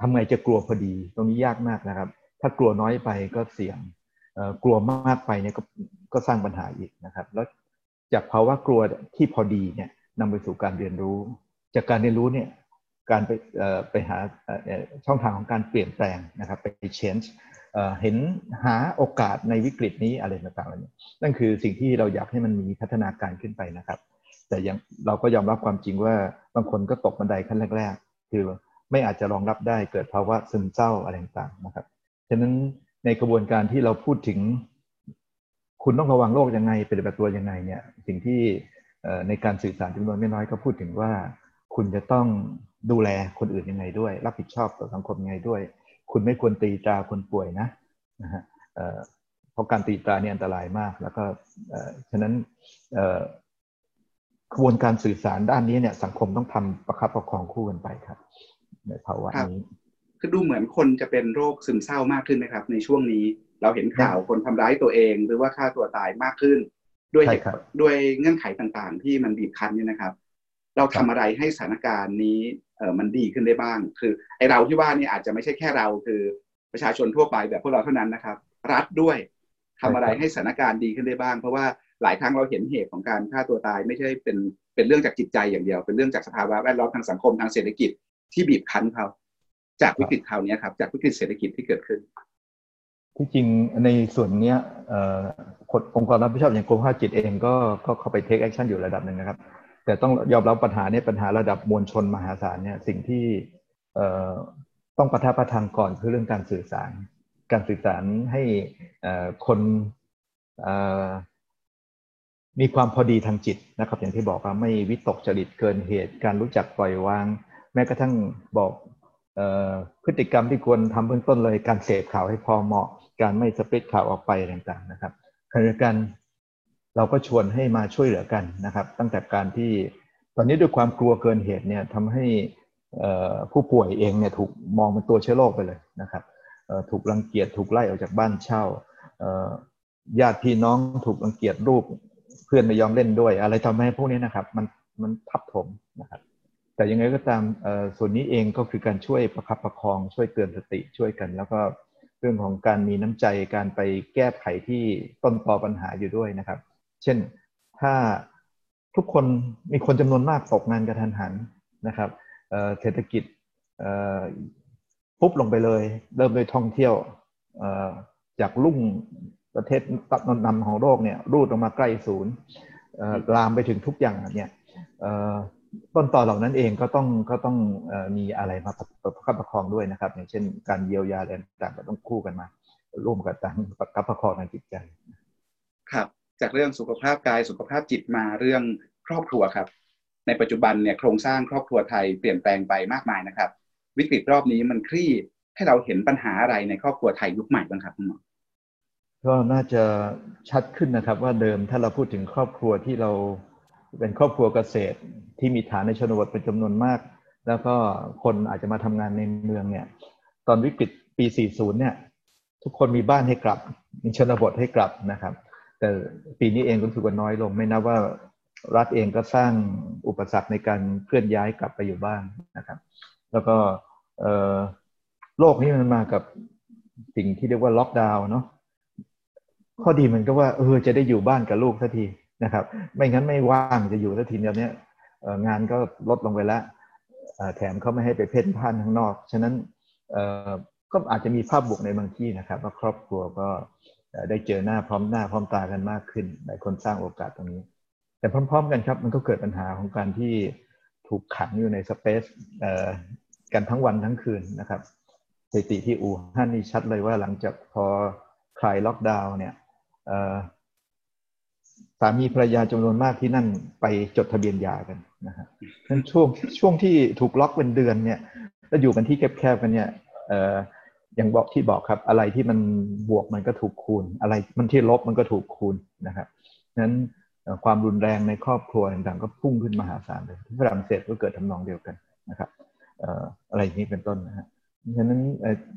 ทำไงจะกลัวพอดี ตรงนี้ยากมากนะครับ ถ้ากลัวน้อยไปก็เสี่ยงกลัวมากไปเนี่ยก็ก็สร้างปัญหาอีกนะครับ แล้ว จากภาวะกลัวที่พอดีเนี่ยนำไปสู่การเรียนรู้ จากการเรียนรู้เนี่ยการไปไปหาช่องทางของการเปลี่ยนแปลงนะครับไป change เห็นหาโอกาสในวิกฤตนี้อะไรต่างๆเหล่านี้นั่นคือสิ่งที่เราอยากให้มันมีพัฒนาการขึ้นไปนะครับ แต่ยังเราก็ยอมรับความจริงว่าบางคนก็ตกบันไดขั้นแรก ๆ คือไม่อาจจะรองรับได้เกิดภาวะซึมเศร้าอะไรต่างๆนะครับฉะนั้นในกระบวนการที่เราพูดถึง คุณต้องระวังโรคยังไงปฏิบัติตัวยังไงเนี่ยสิ่งที่ในการสื่อสารจำนวนไม่น้อยก็พูดถึงว่า คุณจะต้องดูแลคนอื่นยังไงด้วย รับผิดชอบต่อสังคมยังไงด้วย คุณไม่ควรตีตราคนป่วยนะนะฮะเพราะการตีตราเนี่ยอันตรายมาก แล้วก็ฉะนั้นกระบวนการสื่อสารด้านนี้เนี่ยสังคมต้องทำประคับประคองคู่กันไปครับ ในภาวะนี้คือดูเหมือนคนจะเป็นโรคซึมเศร้ามากขึ้นไหมครับ ในช่วงนี้ เราเห็นข่าวคนทำร้ายตัวเอง หรือว่าฆ่าตัวตายมากขึ้น ด้วยด้วยเงื่อนไขต่างๆ ที่มันบีบคั้นเนี่ยนะครับ เราทำอะไรให้สถานการณ์นี้เออมันดีขึ้นได้บ้าง คือไอ้เราที่ว่านี่อาจจะไม่ใช่แค่เราคือประชาชนทั่วไปแบบพวกเราเท่านั้นนะครับ รัฐด้วยทำอะไรให้สถานการณ์ดีขึ้นได้บ้าง เพราะว่าหลายครั้งเราเห็นเหตุของการฆ่าตัวตายไม่ใช่เป็นเป็นเรื่องจากจิตใจอย่างเดียว เป็นเรื่องจากสภาวะแวดล้อมทางสังคมทางเศรษฐกิจที่บีบคั้นเขาจากวิกฤตคราวนี้ครับจากวิกฤตเศรษฐกิจที่เกิดขึ้น ที่จริงในส่วนนี้องค์กรรับผิดชอบอย่างกรมสุขภาพจิตเองก็ก็เข้าไป take action อยู่ระดับหนึ่งนะครับ แต่ต้องยอมรับปัญหาเนี่ยปัญหาระดับมวลชนมหาศาลเนี่ยสิ่งที่ต้องประทับประทางก่อนคือเรื่องการสื่อสาร การสื่อสารให้คนมีความพอดีทางจิตนะครับ อย่างที่บอกว่าไม่วิตกจริตเกินเหตุ การรู้จักปล่อยวาง แม้กระทั่งบอกพฤติกรรมที่ควรทำเบื้องต้นเลยการเสพข่าวให้พอเหมาะ การไม่สเปรดข่าวออกไปต่างๆนะครับขณะเดียวกันเราก็ชวนให้มาช่วยเหลือกันนะครับ ตั้งแต่การที่ตอนนี้ด้วยความกลัวเกินเหตุเนี่ยทำให้ผู้ป่วยเองเนี่ยถูกมองเป็นตัวเชื้อโรคไปเลยนะครับถูกรังเกียจถูกไล่ออกจากบ้านเช่าญาติพี่น้องถูกรังเกียจรูปเพื่อนไม่ยอมเล่นด้วย อะไรทำให้พวกนี้นะครับ มันมันทับถมนะครับแต่ยังไงก็ตามส่วนนี้เองก็คือการช่วยประคับประคองช่วยเตือนสติช่วยกัน แล้วก็ เรื่องของการมีน้ำใจการไปแก้ไขที่ต้นตอปัญหาอยู่ด้วยนะครับ เช่นถ้าทุกคนมีคนจำนวนมากตกงานกระทันหันนะครับเศรษฐกิจปุ๊บลงไปเลย เริ่มโดยท่องเที่ยวจากลุ่งประเทศตัดนำของโลกเนี่ยรูดลงมาใกล้ศูนย์ลามไปถึงทุกอย่างเนี่ย ต้นต่อเหล่านั้นเองก็ต้องก็ต้องมีอะไรมาประคับประคองด้วยนะครับ อย่างเช่น การเยียวยาอะไรต่างๆก็ต้องคู่กันมา ร่วมกันตั้งประคับประคองทางจิตใจ ครับ จากเรื่องสุขภาพกายสุขภาพจิตมาเรื่องครอบครัวครับ ในปัจจุบันเนี่ยโครงสร้างครอบครัวไทยเปลี่ยนแปลงไปมากมายนะครับ วิกฤตรอบนี้มันคลี่ให้เราเห็นปัญหาอะไรในครอบครัวไทยยุคใหม่บ้างครับคุณหมอก็น่าจะชัดขึ้นนะครับ ว่าเดิมถ้าเราพูดถึงครอบครัวที่เรา เป็นครอบครัวเกษตรที่มีฐานในชนบทเป็นจำนวนมาก แล้วก็คนอาจจะมาทำงานในเมืองเนี่ย ตอนวิกฤตปี 40 เนี่ย ทุกคนมีบ้านให้กลับ มีชนบทให้กลับนะครับ แต่ปีนี้เองก็ถือว่าน้อยลง ไม่นับว่ารัฐเองก็สร้างอุปสรรคในการเคลื่อนย้ายกลับไปอยู่บ้านนะครับ แล้วก็โลกนี้มันมากับสิ่งที่เรียกว่าล็อกดาวน์เนาะข้อดีมันก็ว่าเออจะได้อยู่บ้านกับลูกสักที นะครับ ไม่งั้นไม่ว่างจะอยู่สักทีเดียวนี้งานก็ลดลงไปแล้วแถมเขาไม่ให้ไปเพ่นพ่านข้างนอก ฉะนั้นก็อาจจะมีภาพบวกในบางที่นะครับว่าครอบครัวก็ได้เจอหน้าพร้อมหน้าพร้อมตากันมากขึ้นหลายคนสร้างโอกาสตรงนี้ แต่พร้อม ๆ กันครับ มันก็เกิดปัญหาของการที่ถูกขังอยู่ในสเปซกันทั้งวันทั้งคืนนะครับสถิติที่อู่ฮั่นนี่ชัดเลยว่าหลังจากพอคลายล็อกดาวน์เนี่ย สามีภรรยาจำนวนมากที่นั่นไปจดทะเบียนหย่ากันนะฮะนั้นช่วงช่วงที่ถูกล็อกเป็นเดือนเนี่ยแล้วอยู่กันที่แคบๆกันเนี่ยเอออย่างบอกที่บอกครับ อะไรที่มันบวกมันก็ถูกคูณ อะไรมันที่ลบมันก็ถูกคูณนะครับนั้นความรุนแรงในครอบครัวต่างๆก็พุ่งขึ้นมหาศาลเลยที่ฝรั่งเศสก็เกิดทำนองเดียวกันนะครับอะไรอย่างนี้เป็นต้นนะฮะฉะนั้น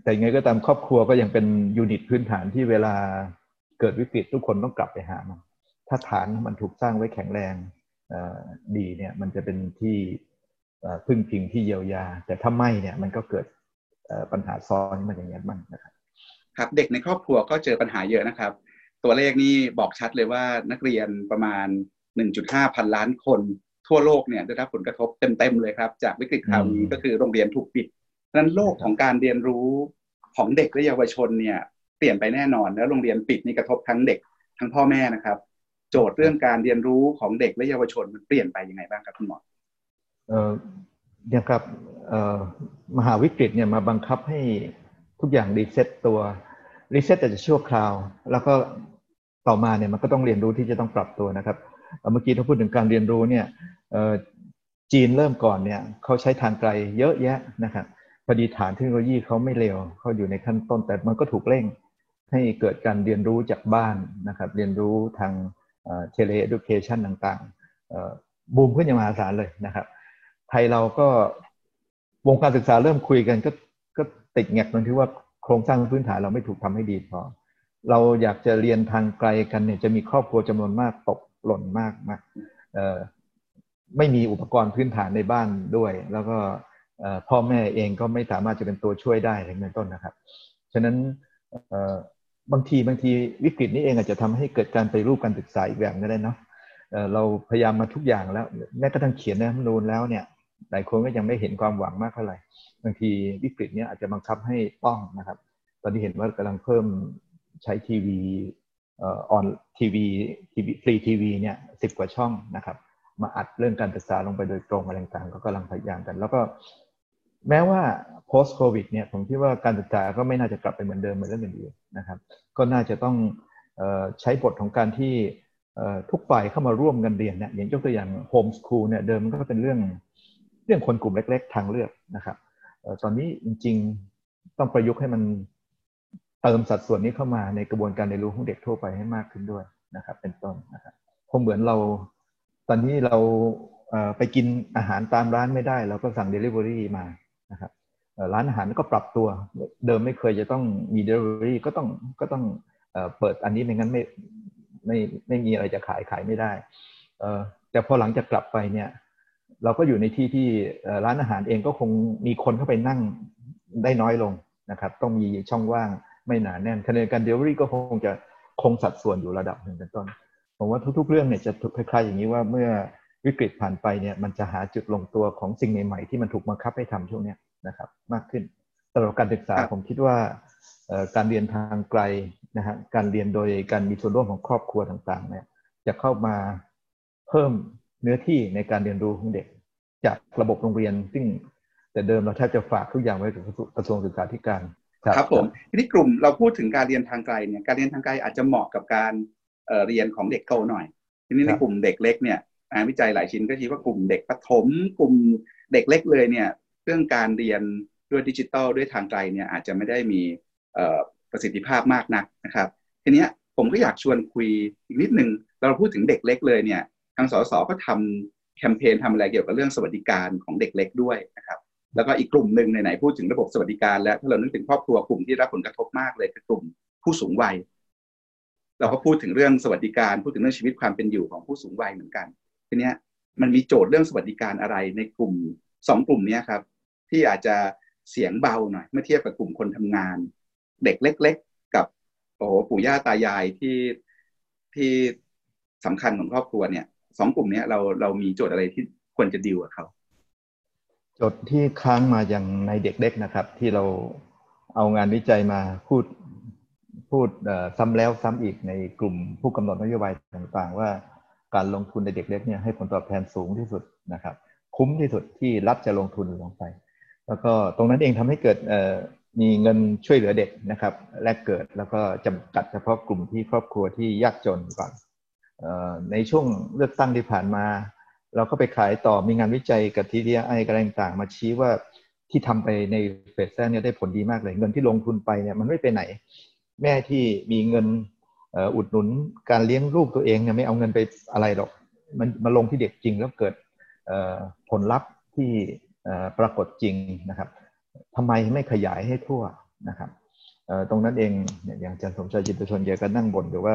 แต่ยังไงก็ตามครอบครัวก็ยังเป็นยูนิตพื้นฐานที่เวลาเกิดวิกฤตทุกคนต้องกลับไปหามัน ถ้าฐานมันถูกสร้างไว้แข็งแรงดีเนี่ยมันจะเป็นที่พึ่งพิงที่เยียวยา แต่ถ้าไม่เนี่ยมันก็เกิดปัญหาซ้อนมันอย่างนี้บ้างนะครับครับ เด็กในครอบครัวก็เจอปัญหาเยอะนะครับ ตัวเลขนี้บอกชัดเลยว่านักเรียนประมาณ 1.5 พันล้านคนทั่วโลกเนี่ยได้รับผลกระทบเต็มๆเลยครับ จากวิกฤตคราวนี้ก็คือโรงเรียนถูกปิดนั้นโลกของการเรียนรู้ของเด็กและเยาวชนเนี่ยเปลี่ยนไปแน่นอน แล้วโรงเรียนปิดนี่กระทบทั้งเด็กทั้งพ่อแม่นะครับ โจทย์เรื่องการเรียนรู้ของเด็กและเยาวชนมันเปลี่ยนไปยังไงบ้างครับคุณหมอเนี่ยครับมหาวิกฤตเนี่ยมาบังคับให้ทุกอย่าง reset ตัว reset แต่จะชั่วคราว แล้วก็ต่อมาเนี่ยมันก็ต้องเรียนรู้ที่จะต้องปรับตัวนะครับเมื่อกี้ถ้าพูดถึงการเรียนรู้เนี่ยจีนเริ่มก่อนเนี่ยเขาใช้ทางไกลเยอะแยะนะครับพอดีฐานเทคโนโลยีเขาไม่เร็วเขาอยู่ในขั้นต้นแต่มันก็ถูกเร่งให้เกิดการเรียนรู้จากบ้านนะครับ เรียนรู้ทาง tele-education ต่างๆบูมขึ้นอย่างมหาศาลเลยนะครับ ไทยเราก็วงการศึกษาเริ่มคุยกันก็ก็ติดแงกตรงที่ว่าโครงสร้างพื้นฐานเราไม่ถูกทำให้ดีพอ เราอยากจะเรียนทางไกลกันเนี่ยจะมีครอบครัวจำนวนมากตกหล่นมากมากไม่มีอุปกรณ์พื้นฐานในบ้านด้วย แล้วก็พ่อแม่เองก็ไม่สามารถจะเป็นตัวช่วยได้ในเบื้องต้นนะครับ ฉะนั้น บางทีบางทีวิกฤตนี้เองอาจจะทำให้เกิดการไปรูปการศึกษาอีกแบบก็ได้เนาะเราพยายามมาทุกอย่างแล้วแม้กระทั่งเขียนนะนูนแล้วเนี่ยหลายคนก็ยังไม่เห็นความหวังมากเท่าไหร่บางทีวิกฤตนี้อาจจะบังคับให้ต้องนะครับ ตอนนี้เห็นว่ากำลังเพิ่มใช้ทีวีออนทีวีทีวีฟรีทีวีเนี่ยสิบกว่าช่องนะครับ มาอัดเรื่องการศึกษาลงไปโดยตรงอะไรต่างๆก็กำลังพยายามกัน แล้วก็ แม้ว่า post covid เนี่ยผมคิดว่าการศึกษาก็ไม่น่าจะกลับไปเหมือนเดิมเหมือนเรื่องอื่นนะครับ ก็น่าจะต้องใช้บทของการที่ทุกฝ่ายเข้ามาร่วมกันเรียนเนี่ยอย่างยกตัวอย่างโฮมสคูลเนี่ยเดิมมันก็เป็นเรื่องเรื่องคนกลุ่มเล็ก ๆ ทางเลือกนะครับตอนนี้จริงๆต้องประยุกต์ให้มันเติมสัดส่วนนี้เข้ามาในกระบวนการเรียนรู้ของเด็กทั่วไปให้มากขึ้นด้วยนะครับ เป็นต้นนะครับคงเหมือนเราตอนนี้เราไปกินอาหารตามร้านไม่ได้ เราก็สั่ง Delivery มา นะครับร้านอาหารก็ปรับตัวเดิมไม่เคยจะต้องมี Delivery ก็ต้องก็ต้องเปิดอันนี้ไม่งั้นไม่ไม่ไม่มีอะไรจะขายขายไม่ได้แต่พอหลังจากกลับไปเนี่ย เราก็อยู่ในที่ที่ร้านอาหารเองก็คงมีคนเข้าไปนั่งได้น้อยลงนะครับ ต้องมีช่องว่างไม่หนาแน่นคะแนนการเดลิเวอรี่ก็คงจะคงสัดส่วนอยู่ระดับหนึ่งเป็นต้นผมว่าทุก ๆ เรื่องเนี่ยจะคล้ายๆอย่างนี้ว่าเมื่อวิกฤตผ่านไปเนี่ยมันจะหาจุดลงตัวของสิ่งใหม่ๆที่มันถูกบังคับให้ทำช่วงนี้ นะครับมากขึ้นสำหรับการศึกษาผมคิดว่าการเรียนทางไกลนะฮะการเรียนโดยการมีส่วนร่วมของครอบครัวต่างๆเนี่ยจะเข้ามาเพิ่มเนื้อที่ในการเรียนรู้ของเด็ก จากระบบโรงเรียน ซึ่งแต่เดิมเราแทบจะฝากทุกอย่างไว้กับกระทรวงศึกษาธิการครับผมทีนี้กลุ่มเราพูดถึงการเรียนทางไกลเนี่ยการเรียนทางไกลอาจจะเหมาะกับการเรียนของเด็กโตหน่อย ทีนี้ในกลุ่มเด็กเล็กเนี่ยงานวิจัยหลายชิ้นก็ชี้ว่ากลุ่มเด็กประถม กลุ่มเด็กเล็กเลยเนี่ย เรื่องการเรียนด้วยดิจิตอลด้วยทางไกลเนี่ยอาจจะไม่ได้มีประสิทธิภาพมากนักนะครับทีนี้ผมก็อยากชวนคุยอีกนิดนึงเราพูดถึงเด็กเล็กเลยเนี่ยทางสสก็ทำแคมเปญทำอะไรเกี่ยวกับเรื่องสวัสดิการของเด็กเล็กด้วยนะครับแล้วก็อีกกลุ่มหนึ่งไหนๆพูดถึงระบบสวัสดิการ แล้วถ้าเรานึกถึงครอบครัวกลุ่มที่รับผลกระทบมากเลยคือกลุ่มผู้สูงวัย เราก็พูดถึงเรื่องสวัสดิการพูดถึงเรื่องชีวิตความเป็นอยู่ของผู้สูงวัยเหมือนกันทีนี้มันมีโจทย์เรื่องสวัสดิการอะไรในกลุ่มสองกลุ่มนี้ครับ ที่อาจจะเสียงเบาหน่อยเมื่อเทียบกับกลุ่มคนทำงาน เด็กเล็ก ๆ กับโอ้ปู่ย่าตายายที่ที่สำคัญของครอบครัวเนี่ยสองกลุ่มนี้เราเรามีโจทย์อะไรที่ควรจะดีลกับเขาโจทย์ที่ค้างมาอย่างในเด็กเล็กนะครับ ที่เราเอางานวิจัยมาพูดพูดซ้ำแล้วซ้ำอีกในกลุ่มผู้กำหนดนโยบายต่างๆ ว่าการลงทุนในเด็กเล็กเนี่ยให้ผลตอบแทนสูงที่สุดนะครับ คุ้มที่สุดที่รัฐจะลงทุนลงไป แล้วก็ตรงนั้นเองทำให้เกิดมีเงินช่วยเหลือเด็กนะครับแลกเกิดแล้วก็จำกัดเฉพาะกลุ่มที่ครอบครัวที่ยากจนก่อนในช่วงเลือกตั้งที่ผ่านมา เราก็ไปขายต่อมีงานวิจัยกับทีเดียไอกระไรต่างมาชี้ว่าที่ทำไปในเฟสแซนเนี่ยได้ผลดีมากเลย เงินที่ลงทุนไปเนี่ยมันไม่ไปไหน แม่ที่มีเงินอุดหนุนการเลี้ยงลูกตัวเองเนี่ยไม่เอาเงินไปอะไรหรอก มันมาลงที่เด็กจริงแล้วเกิดผลลัพธ์ที่ ปรากฏจริงนะครับทำไมไม่ขยายให้ทั่วนะครับตรงนั้นเองอย่างอาจารย์สมชายจิตชนเยก็นั่งบ่นหรือว่า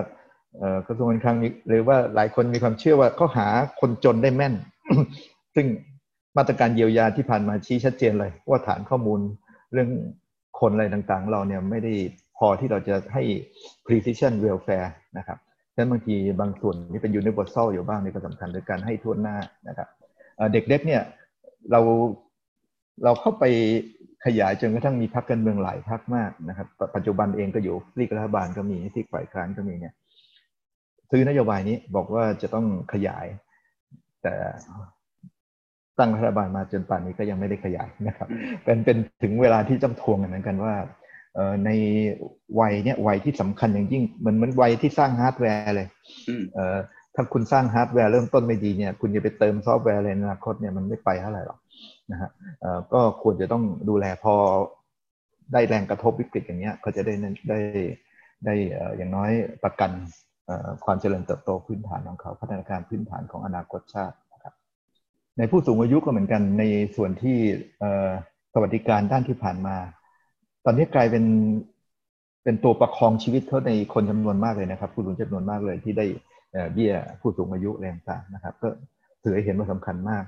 กระทรวงการคลังหรือว่าหลายคนมีความเชื่อว่าเขาหาคนจนได้แม่น ซึ่งมาตรการเยียวยาที่ผ่านมาชี้ชัดเจนเลย ว่าฐานข้อมูลเรื่องคนอะไรต่างๆ เราเนี่ยไม่ได้พอที่เราจะให้ precision welfare นะครับฉะนั้นบางทีบางส่วนนี่เป็น universal อยู่บ้างนี่ก็สำคัญในการให้ทั่วหน้านะครับเด็กเเนี่ย เราเราเข้าไปขยายจนกระทั่งมีพรรคการเมืองหลายพรรคมากนะครับ ปัจจุบันเองก็อยู่ที่รัฐบาลก็มีที่ฝ่ายค้านก็มีเนี่ยซื้อนโยบายนี้บอกว่าจะต้องขยาย แต่ตั้งรัฐบาลมาจนป่านนี้ก็ยังไม่ได้ขยายนะครับ เป็นเป็นถึงเวลาที่ต้องทวงกันเหมือนกันว่าในวัยเนี้ยวัยที่สำคัญอย่างยิ่งเหมือนเหมือนวัยที่สร้างฮาร์ดแวร์เลย ถ้าคุณสร้างฮาร์ดแวร์เริ่มต้นไม่ดีเนี่ยคุณจะไปเติมซอฟต์แวร์ในอนาคตเนี่ยมันไม่ไปเท่าไหร่หรอกนะฮะก็ควรจะต้องดูแลพอได้แรงกระทบวิกฤตอย่างเงี้ยเขาจะได้ได้ได้อย่างน้อยประกันความเจริญเติบโตพื้นฐานของเขาพัฒนาการพื้นฐานของอนาคตชาตินะครับในผู้สูงอายุก็เหมือนกันในส่วนที่สวัสดิการด้านที่ผ่านมา ตอนนี้กลายเป็นเป็นตัวประคองชีวิตเขาในคนจำนวนมากเลยนะครับ ผู้สูงจำนวนมากเลยที่ได้ เบี้ยผู้สูงอายุแรงต่างนะครับ ก็ถือให้เห็นว่าสำคัญมาก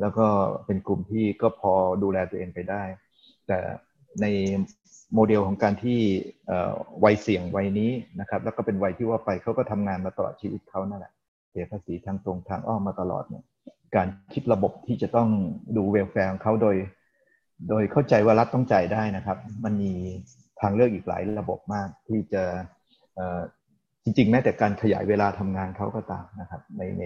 แล้วก็เป็นกลุ่มที่ก็พอดูแลตัวเองไปได้ แต่ในโมเดลของการที่วัยเสี่ยงวัยนี้นะครับ แล้วก็เป็นวัยที่ว่าไปเขาก็ทำงานมาตลอดชีวิตเขานั่นแหละเสียภาษีทางตรงทางอ้อมมาตลอดเนี่ยการคิดระบบที่จะต้องดู welfare ของเขาโดย โดยเข้าใจว่ารัฐต้องจ่ายได้นะครับ มันมีทางเลือกอีกหลายระบบมากที่จะ จริง ๆ แม้แต่การขยายเวลาทำงานเขาก็ตามนะครับ ในใน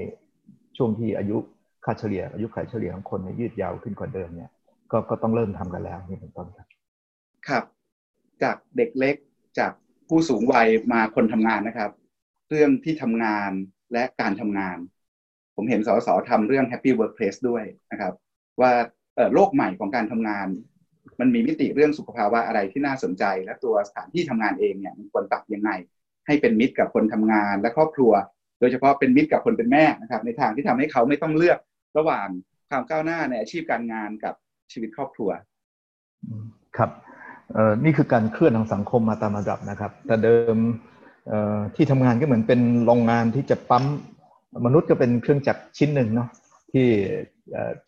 ช่วงที่อายุค่าเฉลี่ยอายุขัยเฉลี่ยของคนยืดยาวขึ้นกว่าเดิมเนี่ยก็ก็ต้องเริ่มทำกันแล้วนี่เป็นต้นครับ ครับ จากเด็กเล็กจากผู้สูงวัยมาคนทำงานนะครับ เรื่องที่ทำงานและการทำงาน ผมเห็นสสทำเรื่อง Happy Workplace ด้วยนะครับ ว่าโลกใหม่ของการทำงาน มันมีมิติเรื่องสุขภาวะอะไรที่น่าสนใจ และตัวสถานที่ทำงานเองเนี่ยมันควรปรับยังไง ให้เป็นมิตรกับคนทำงานและครอบครัว โดยเฉพาะเป็นมิตรกับคนเป็นแม่นะครับ ในทางที่ทำให้เขาไม่ต้องเลือกระหว่างความก้าวหน้าในอาชีพการงานกับชีวิตครอบครัว ครับนี่คือการเคลื่อนทางสังคมมาตามระดับนะครับ แต่เดิมที่ทำงานก็เหมือนเป็นโรงงานที่จะปั๊มมนุษย์ก็เป็นเครื่องจักรชิ้นหนึ่งเนาะที่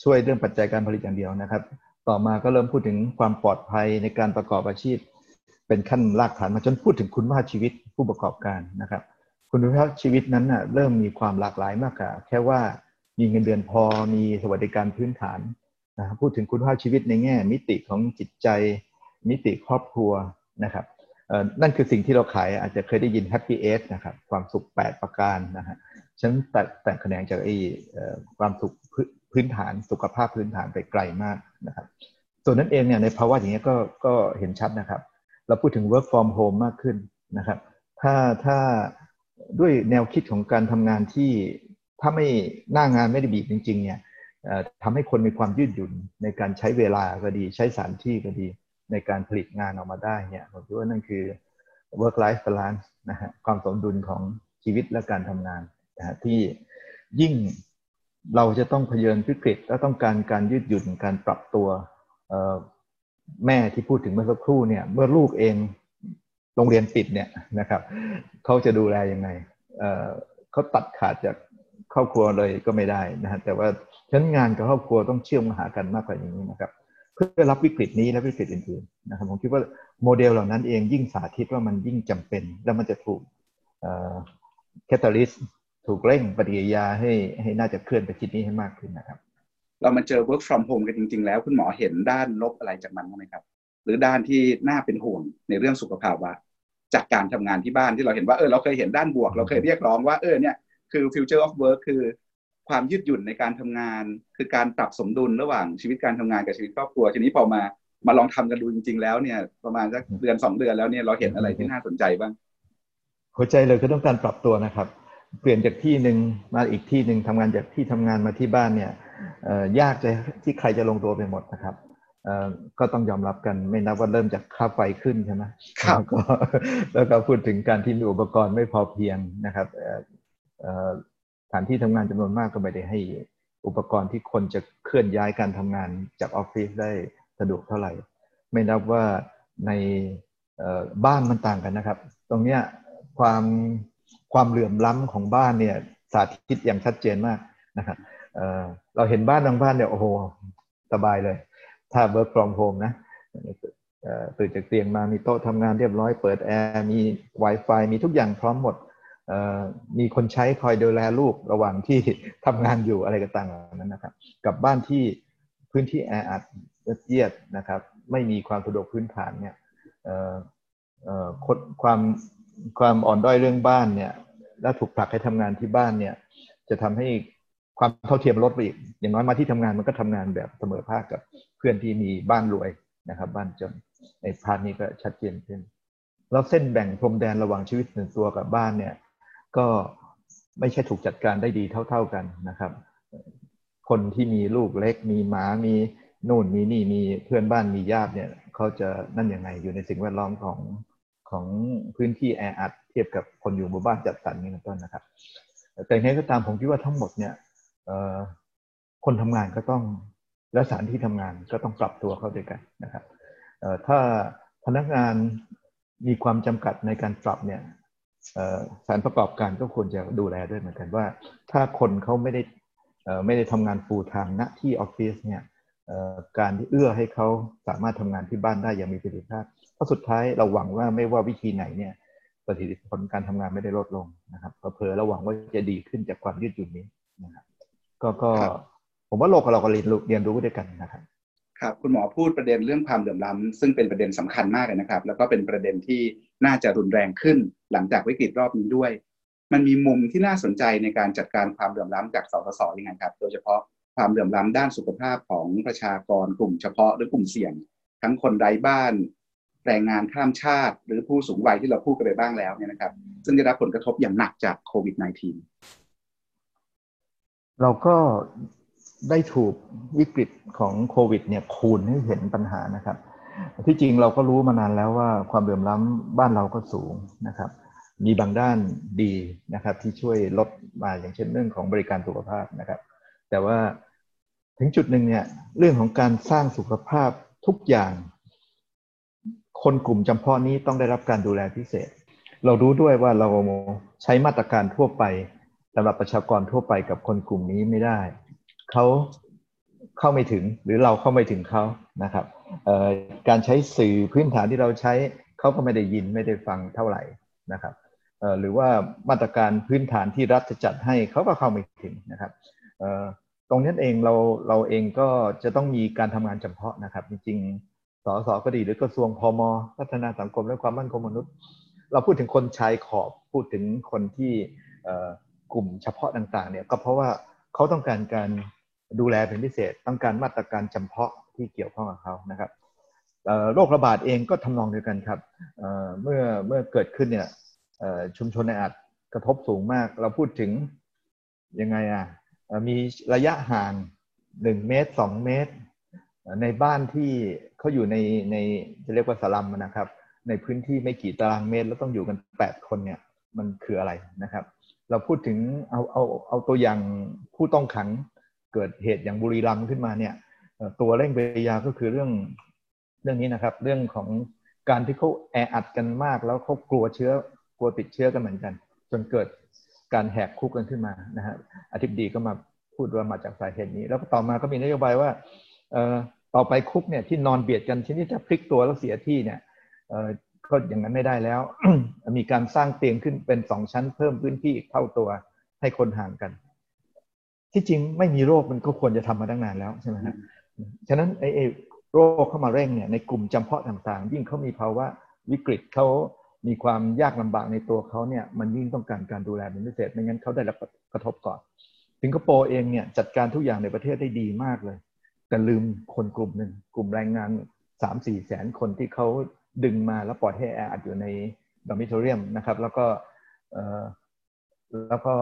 ช่วยเรื่องปัจจัยการผลิตอย่างเดียวนะครับ ต่อมาก็เริ่มพูดถึงความปลอดภัยในการประกอบอาชีพ เป็นขั้นรากฐานมาจนพูดถึงคุณภาพชีวิตผู้ประกอบการนะครับ คุณภาพชีวิตนั้นนะเริ่มมีความหลากหลายมากกว่าแค่ว่ามีเงินเดือนพอมีสวัสดิการพื้นฐานนะพูดถึงคุณภาพชีวิตในแง่ มิติของจิตใจ มิติครอบครัวนะครับนั่นคือสิ่งที่เราขายอาจจะเคยได้ยิน Happy e i g นะครับความสุข 8 ประการนะฮะฉันแต่แต่แขนงจากไอ้ความสุขพื้นฐานสุขภาพพื้นฐานไปไกลมากนะครับส่วนนั้นเองเนี่ยในภาวะอย่างนี้ก็ก็เห็นชัดนะครับ เราพูดถึง work from home มากขึ้นนะครับ ถ้าถ้าด้วยแนวคิดของการทำงานที่ถ้าไม่หน้างานไม่ได้บีบจริง ๆ เนี่ยทำให้คนมีความยืดหยุ่นในการใช้เวลาก็ดี ใช้สถานที่ก็ดีในการผลิตงานออกมาได้เนี่ยผมคิดว่านั่นคือ work life balance นะฮะความสมดุลของชีวิตและการทำงานนะฮะที่ยิ่งเราจะต้องเผชิญวิกฤตและต้องการการยืดหยุ่นการปรับตัว แม่ที่พูดถึงเมื่อสักครู่เนี่ย เมื่อลูกเองโรงเรียนปิดเนี่ยนะครับเขาจะดูแลยังไงเขาตัดขาดจากครอบครัวเลยก็ไม่ได้นะฮะแต่ว่าชั้นงานกับครอบครัวต้องเชื่อมหากันมากกว่านี้นะครับ เพื่อรับวิกฤตนี้และวิกฤตอื่นๆนะครับผมคิดว่าโมเดลเหล่านั้นเองยิ่งสาธิตว่ามันยิ่งจำเป็น แล้วมันจะถูกแคตตาลิสถูกเร่งปฏิกิริยาให้ให้น่าจะเคลื่อนไปทิศนี้ให้มากขึ้นนะครับ เรามาเจอ work from home กันจริง ๆ แล้ว คุณหมอเห็นด้านลบอะไรจากมันไหมครับ หรือด้านที่น่าเป็นห่วงในเรื่องสุขภาพว่าจากการทำงานที่บ้านที่เราเห็นว่าเออเราเคยเห็นด้านบวก เราเคยเรียกร้องว่าเออเนี่ยคือ future of work คือความยืดหยุ่นในการทำงาน คือการปรับสมดุลระหว่างชีวิตการทำงานกับชีวิตครอบครัวทีนี้พอมามาลองทำกันดูจริง ๆ แล้วเนี่ยประมาณสักเดือนสองเดือนแล้วเนี่ยเราเห็นอะไรที่น่าสนใจบ้างหัวใจเลยคือต้องการปรับตัวนะครับ เปลี่ยนจากที่หนึ่งมาอีกที่หนึ่งทำงานจากที่ทำงานมาที่บ้านเนี่ย ยากจะที่ใครจะลงตัวไปหมดนะครับก็ต้องยอมรับกันไม่นับว่าเริ่มจากค่าไฟขึ้นใช่ไหมครับก็แล้วก็พูดถึงการที่มีอุปกรณ์ไม่พอเพียงนะครับสถานที่ทำงานจำนวนมากก็ไม่ได้ให้อุปกรณ์ที่คนจะเคลื่อนย้ายการทำงานจากออฟฟิศได้สะดวกเท่าไหร่ ไม่นับว่าในบ้านมันต่างกันนะครับ ตรงเนี้ยความความเหลื่อมล้ำของบ้านเนี่ยสาธิตอย่างชัดเจนมากนะครับ เราเห็นบ้านบางบ้านเนี่ยโอ้โหสบายเลย ถ้า work from home นะตื่นจากเตียงมามีโต๊ะทำงานเรียบร้อยเปิดแอร์มี Wi-Fi มีทุกอย่างพร้อมหมดมีคนใช้คอยดูแลลูกระหว่างที่ทำงานอยู่อะไรก็ต่างๆนั้นนะครับ กับบ้านที่พื้นที่แออัดเยียดนะครับ ไม่มีความสะดวกพื้นฐานเนี่ยความความอ่อนด้อยเรื่องบ้านเนี่ย และถูกผลักให้ทำงานที่บ้านเนี่ย จะทำให้ ความเท่าเทียมลดไปอีก อย่างน้อยมาที่ทำงานมันก็ทำงานแบบเสมอภาคกับเพื่อนที่มีบ้านรวยนะครับ บ้านจนในพาร์ทนี้ก็ชัดเจนขึ้นแล้วเส้นแบ่งพรมแดนระหว่างชีวิตส่วนตัวกับบ้านเนี่ย ก็ไม่ใช่ถูกจัดการได้ดีเท่า ๆกันนะครับ คนที่มีลูกเล็ก มีหมา มีนู่นมีนี่มีเพื่อนบ้านมีญาติเนี่ยเขาจะนั่นยังไงอยู่ในสิ่งแวดล้อมของของพื้นที่แออัดเทียบกับคนอยู่หมู่บ้านจัดสรรนี่เป็นต้นนะครับ แต่ในก็ตามผมคิดว่าทั้งหมดเนี่ย คนทำงานก็ต้องและสถานที่ทำงานก็ต้องปรับตัวเข้าด้วยกันนะครับถ้าพนักงานมีความจำกัดในการปรับเนี่ยสารประกอบการก็ควรจะดูแลด้วยเหมือนกันว่า ถ้าคนเขาไม่ได้ไม่ได้ทำงานฟูลทม์ณที่ออฟฟิศเนี่ยการที่เอื้อให้เขาสามารถทำงานที่บ้านได้อย่างมีประสิทธิภาพเพราะสุดท้ายเราหวังว่าไม่ว่าวิธีไหนเนี่ยประสิทธิผลการทำงานไม่ได้ลดลงนะครับเพอเราหวังว่าจะดีขึ้นจากความยืดหยุ่นนี้นะครับ ก็ก็ผมว่าโลกเราก็เรียนรู้เรียนรู้ด้วยกันนะครับครับคุณหมอพูดประเด็นเรื่องความเหลื่อมล้ำซึ่งเป็นประเด็นสำคัญมากเลยนะครับ แล้วก็เป็นประเด็นที่น่าจะรุนแรงขึ้นหลังจากวิกฤตรอบนี้ด้วย มันมีมุมที่น่าสนใจในการจัดการความเหลื่อมล้ำจากสสสยังไงครับ โดยเฉพาะความเหลื่อมล้ำด้านสุขภาพของประชากรกลุ่มเฉพาะหรือกลุ่มเสี่ยง ทั้งคนไร้บ้าน แรงงานข้ามชาติ หรือผู้สูงวัยที่เราพูดกันไปบ้างแล้วเนี่ยนะครับ ซึ่งได้รับผลกระทบอย่างหนักจากโควิด -19 เราก็ได้ถูกวิกฤตของโควิดเนี่ยคูณให้เห็นปัญหานะครับ ที่จริงเราก็รู้มานานแล้วว่าความเหลื่อมล้ำบ้านเราก็สูงนะครับ มีบางด้านดีนะครับ ที่ช่วยลดมาอย่างเช่นเรื่องของบริการสุขภาพนะครับ แต่ว่าถึงจุดหนึ่งเนี่ยเรื่องของการสร้างสุขภาพทุกอย่าง คนกลุ่มจำเพาะนี้ต้องได้รับการดูแลพิเศษ เรารู้ด้วยว่าเราใช้มาตรการทั่วไป สำหรับประชากรทั่วไปกับคนกลุ่มนี้ไม่ได้เขาเข้าไม่ถึงหรือเราเข้าไม่ถึงเขานะครับการใช้สื่อพื้นฐานที่เราใช้เขาก็ไม่ได้ยินไม่ได้ฟังเท่าไหร่นะครับหรือว่ามาตรการพื้นฐานที่รัฐจะจัดให้เขาก็เข้าไม่ถึงนะครับตรงนี้เองเราเราเองก็จะต้องมีการทำงานเฉพาะนะครับ จริงๆสสก็ดีหรือกระทรวงพม พัฒนาสังคมและความมั่นคงมนุษย์ เราพูดถึงคนชายขอบพูดถึงคนที่ กลุ่มเฉพาะต่างๆเนี่ยก็เพราะว่าเขาต้องการการดูแลเป็นพิเศษ ต้องการมาตรการจำเพาะที่เกี่ยวข้องกับเขานะครับโรคระบาดเองก็ทำนองเดียวกันครับเมื่อเมื่อเกิดขึ้นเนี่ยชุมชนในอาจกระทบสูงมาก เราพูดถึงยังไงอะมีระยะห่างหนึ่งเมตรสองเมตร ในบ้านที่เขาอยู่ในในจะเรียกว่าสลัมนะครับ ในพื้นที่ไม่กี่ตารางเมตรแล้วต้องอยู่กันแปดคนเนี่ยมันคืออะไรนะครับ เราพูดถึงเอาเอาเอาตัวอย่างผู้ต้องขังเกิดเหตุอย่างบุรีรัมย์ขึ้นมาเนี่ยตัวเร่งเบยาก็คือเรื่องเรื่องนี้นะครับ เรื่องของการที่เขาแออัดกันมาก แล้วเขากลัวเชื้อกลัวติดเชื้อกันเหมือนกัน จนเกิดการแหกคุกกันขึ้นมานะฮะอธิบดีก็มาพูดว่ามาจากสาเหตุนี้ แล้วต่อมาก็มีนโยบายว่าต่อไปคุกเนี่ยที่นอนเบียดกันชนิดจะพลิกตัวแล้วเสียที่เนี่ย ก็อย่างนั้นไม่ได้แล้ว มีการสร้างเตียงขึ้นเป็นสองชั้นเพิ่มพื้นที่อีกเท่าตัวให้คนห่างกัน ที่จริงไม่มีโรคมันก็ควรจะทำมาตั้งนานแล้วใช่ไหมฮะฉะนั้นไอ้โรคเข้ามาเร่งเนี่ยในกลุ่มจำเพาะต่างๆ ยิ่งเขามีภาวะวิกฤตเขามีความยากลำบากในตัวเขาเนี่ยมันยิ่งต้องการการดูแลเป็นพิเศษไม่งั้นเขาได้รับกระทบก่อนสิงคโปร์เองเนี่ยจัดการทุกอย่างในประเทศได้ดีมากเลย แต่ลืมคนกลุ่มหนึ่งกลุ่มแรงงานสามสี่แสนคนที่เขา ดึงมาแล้วปล่อยให้แออัดอยู่ในดอมิทเรียมนะครับ แล้วก็แล้วก็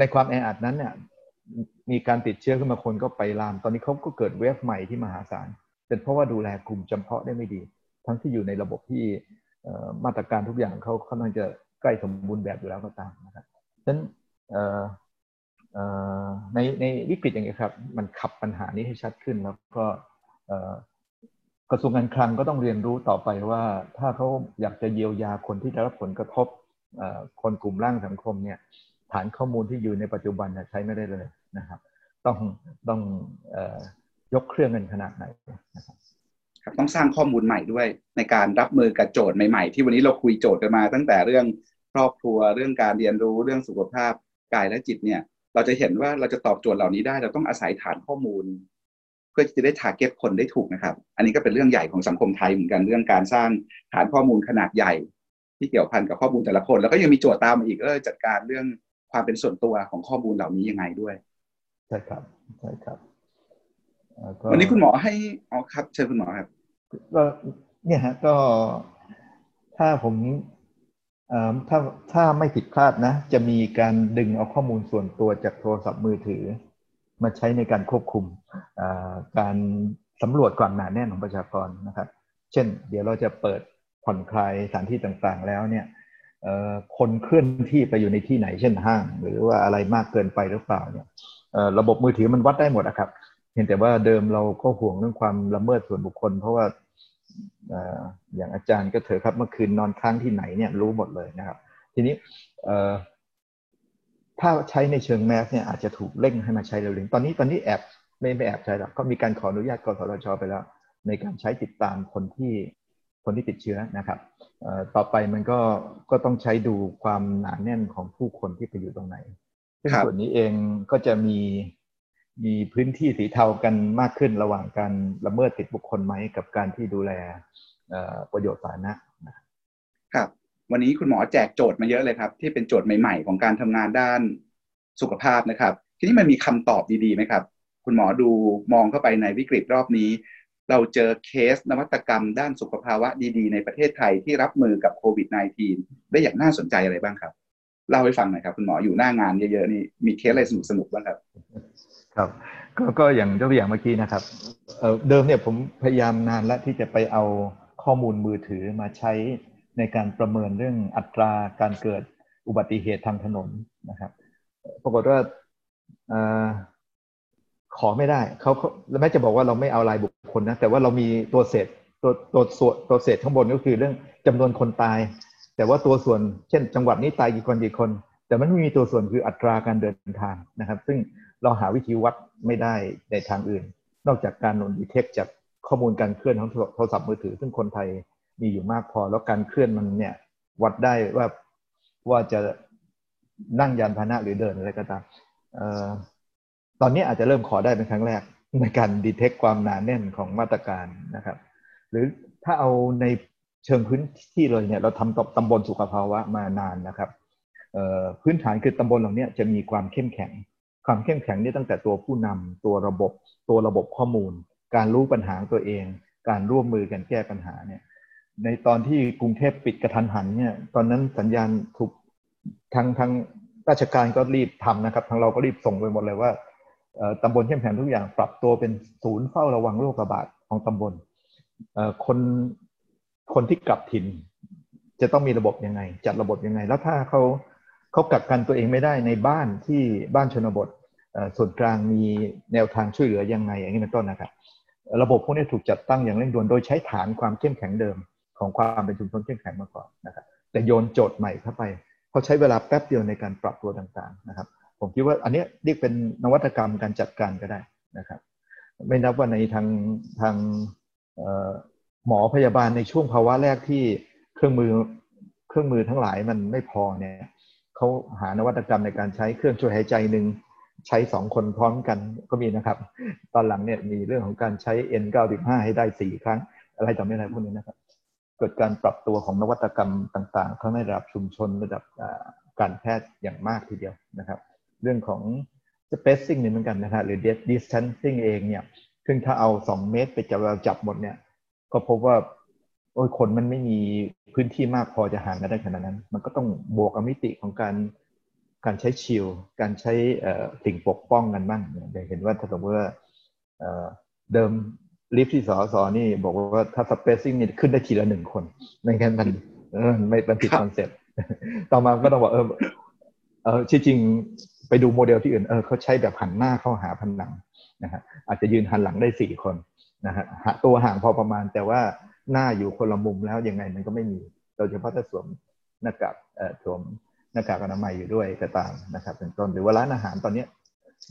ในความแออัดนั้นเนี่ยมีการติดเชื้อขึ้นมาคนก็ไปลาม ตอนนี้เขาก็เกิดเวฟใหม่ที่มหาศาลเป็นเพราะว่าดูแลกลุ่มจำเพาะได้ไม่ดี ทั้งที่อยู่ในระบบที่มาตรการทุกอย่างเขาค่อนข้างจะใกล้สมบูรณ์แบบอยู่แล้วก็ตามนะครับฉะนั้นในในวิกฤตอย่างนี้ครับ มันขับปัญหานี้ให้ชัดขึ้นแล้วก็ กระทรวงการคลังก็ต้องเรียนรู้ต่อไปว่า ถ้าเขาอยากจะเยียวยาคนที่ได้รับผลกระทบคนกลุ่มร่างสังคมเนี่ยฐานข้อมูลที่อยู่ในปัจจุบันใช้ไม่ได้เลยนะครับ ต้องต้องยกเครื่องเงินขนาดไหนนะครับครับต้องสร้างข้อมูลใหม่ด้วยในการรับมือกับโจทย์ใหม่ๆ ที่วันนี้เราคุยโจทย์กันมา ตั้งแต่เรื่องครอบครัวเรื่องการเรียนรู้เรื่องสุขภาพกายและจิตเนี่ย เราจะเห็นว่าเราจะตอบโจทย์เหล่านี้ได้ เราต้องอาศัยฐานข้อมูล เพื่อจะได้ทาร์เก็ตคนได้ถูกนะครับ อันนี้ก็เป็นเรื่องใหญ่ของสังคมไทยเหมือนกันเรื่องการสร้างฐานข้อมูลขนาดใหญ่ ที่เกี่ยวพันกับข้อมูลแต่ละคน แล้วก็ยังมีโจทย์ตามมาอีกเออจัดการเรื่องความเป็นส่วนตัวของข้อมูลเหล่านี้ยังไงด้วยใช่ครับใช่ครับวันนี้คุณหมอให้อ๋อครับ เชิญคุณหมอครับก็เนี่ยฮะก็ถ้าผมถ้าถ้าไม่ผิดพลาดนะ จะมีการดึงเอาข้อมูลส่วนตัวจากโทรศัพท์มือถือ มาใช้ในการควบคุมการสำรวจความหนาแน่นของประชากรนะครับ เช่น เดี๋ยวเราจะเปิดผ่อนคลายสถานที่ต่างๆ แล้วเนี่ยคนเคลื่อนที่ไปอยู่ในที่ไหนเช่นห้าง หรือว่าอะไรมากเกินไปหรือเปล่าเนี่ยระบบมือถือมันวัดได้หมดนะครับ เห็นแต่ว่าเดิมเราก็ห่วงเรื่องความละเมิดส่วนบุคคล เพราะว่าอย่างอาจารย์ก็เถอะครับเมื่อคืนนอนค้างที่ไหนเนี่ยรู้หมดเลยนะครับ ทีนี้ ถ้าใช้ในเชิงแมสเนี่ยอาจจะถูกเร่งให้มาใช้เร็วๆตอนนี้ตอนนี้แอบไม่ไม่แอบใช้หรอกก็มีการขออนุญาตกสทชไปแล้ว ในการใช้ติดตามคนที่คนที่ติดเชื้อนะครับต่อไปมันก็ก็ต้องใช้ดูความหนาแน่นของผู้คนที่ไปอยู่ตรงไหนซึ่งส่วนนี้เองก็จะมีมีพื้นที่สีเทากันมากขึ้นระหว่างการละเมิดติดบุคคลไหมกับการที่ดูแลประโยชน์สาธารณะครับ วันนี้คุณหมอแจกโจทย์มาเยอะเลยครับ ที่เป็นโจทย์ใหม่ ๆ ของการทำงานด้านสุขภาพนะครับ ทีนี้มันมีคำตอบดีๆไหมครับ คุณหมอดูมองเข้าไปในวิกฤตรอบนี้ เราเจอเคสนวัตกรรมด้านสุขภาวะดีๆ ในประเทศไทยที่รับมือกับโควิด -19 ได้อย่างน่าสนใจอะไรบ้างครับเล่าให้ฟังหน่อยครับ คุณหมออยู่หน้างานเยอะๆนี่มีเคสอะไรสนุกๆบ้างครับ ครับก็ก็อย่างตัวอย่างเมื่อกี้นะครับเดิมเนี่ยผมพยายามนานแล้วที่จะไปเอาข้อมูลมือถือมาใช้ ในการประเมินเรื่องอัตราการเกิดอุบัติเหตุทางถนนนะครับปรากฏว่าขอไม่ได้เขาแม้จะบอกว่าเราไม่เอารายบุคคลนะแต่ว่าเรามีตัวเศษตัวตัวส่วนตัวเศษข้างบนก็คือเรื่องจำนวนคนตาย แต่ว่าตัวส่วนเช่น จังหวัดนี้ตายกี่คนกี่คน แต่มันไม่มีตัวส่วนคืออัตราการเดินทางนะครับ ซึ่งเราหาวิธีวัดไม่ได้ในทางอื่น นอกจากการนนดีเทคจากข้อมูลการเคลื่อนของโทรศัพท์มือถือ ซึ่งคนไทย มีอยู่มากพอ แล้วการเคลื่อนมันเนี่ย วัดได้ว่าว่าจะนั่งยานพาหนะหรือเดินอะไรก็ตามตอนนี้อาจจะเริ่มขอได้เป็นครั้งแรกในการดีเทคความหนาแน่นของมาตรการนะครับ หรือถ้าเอาในเชิงพื้นที่เลยเนี่ยเราทำตำบลสุขภาวะมานานนะครับพื้นฐานคือตำบลเหล่านี้จะมีความเข้มแข็ง ความเข้มแข็งนี่ตั้งแต่ตัวผู้นำตัวระบบ ตัวระบบข้อมูล การรู้ปัญหาตัวเอง การร่วมมือกันแก้ปัญหาเนี่ย ในตอนที่กรุงเทพปิดกระทันหันเนี่ยตอนนั้นสัญญาณถูกทางทางราชการก็รีบทำนะครับ ทางเราก็รีบส่งไปหมดเลยว่าตำบลเข้มแข็งทุกอย่างปรับตัวเป็นศูนย์เฝ้าระวังโรคระบาดของตำบลคนคนที่กลับถิ่น จะต้องมีระบบยังไง จัดระบบยังไง แล้วถ้าเขาเขากักกันตัวเองไม่ได้ในบ้านที่บ้านชนบทส่วนกลางมีแนวทางช่วยเหลือยังไง อย่างนี้เป็นต้นนะครับ ระบบพวกนี้ถูกจัดตั้งอย่างเร่งด่วนโดยใช้ฐานความเข้มแข็งเดิม ของความเป็นชุมชนเข้มแข็งมาก่อนนะครับ แต่โยนโจทย์ใหม่เข้าไปเขาใช้เวลาแป๊บเดียวในการปรับตัวต่างๆนะครับ ผมคิดว่าอันนี้เรียกเป็นนวัตกรรมการจัดการก็ได้นะครับ ไม่นับว่าในทางทางหมอพยาบาลในช่วงภาวะแรกที่เครื่องมือเครื่องมือทั้งหลายมันไม่พอเนี่ยเขาหานวัตกรรมในการใช้เครื่องช่วยหายใจหนึ่งใช้สองคนพร้อมกันก็มีนะครับ ตอนหลังเนี่ยมีเรื่องของการใช้ N95 ให้ได้สี่ครั้ง อะไรต่อไม่อะไรพวกนี้นะครับ เกิดการปรับตัวของนวัตกรรมต่างๆทั้งในระดับชุมชนระดับการแพทย์อย่างมากทีเดียวนะครับ เรื่องของ spacing นี่เหมือนกันนะครับหรือ distancing เองเนี่ยซึ่งถ้าเอา 2 เมตรไปจับเราจับหมดเนี่ย ก็พบว่าโอ้ยคนมันไม่มีพื้นที่มากพอจะห่างกันได้ขนาดนั้น มันก็ต้องบวกกับมิติของการการใช้ shield การใช้สิ่งปกป้องกันบ้างอย่างเห็นว่าถ้าสมมติว่าเดิม ลิฟต์ที่ สสส.นี่บอกว่าถ้า spacing นี่ขึ้นได้ทีละหนึ่งคนไม่งั้นมันไม่เป็นผิด concept ต่อมาก็ต้องบอกเออเออจริงไปดูโมเดลที่อื่นเออเขาใช้แบบหันหน้าเข้าหาผนังนะฮะอาจจะยืนหันหลังได้สี่คนนะฮะตัวห่างพอประมาณแต่ว่าหน้าอยู่คนละมุมแล้วยังไงมันก็ไม่มีโดยเฉพาะถ้าสวมหน้ากากเอ่อสวมหน้ากากอนามัยอยู่ด้วยก็ตามนะครับเป็นต้นหรือว่าร้านอาหารตอนนี้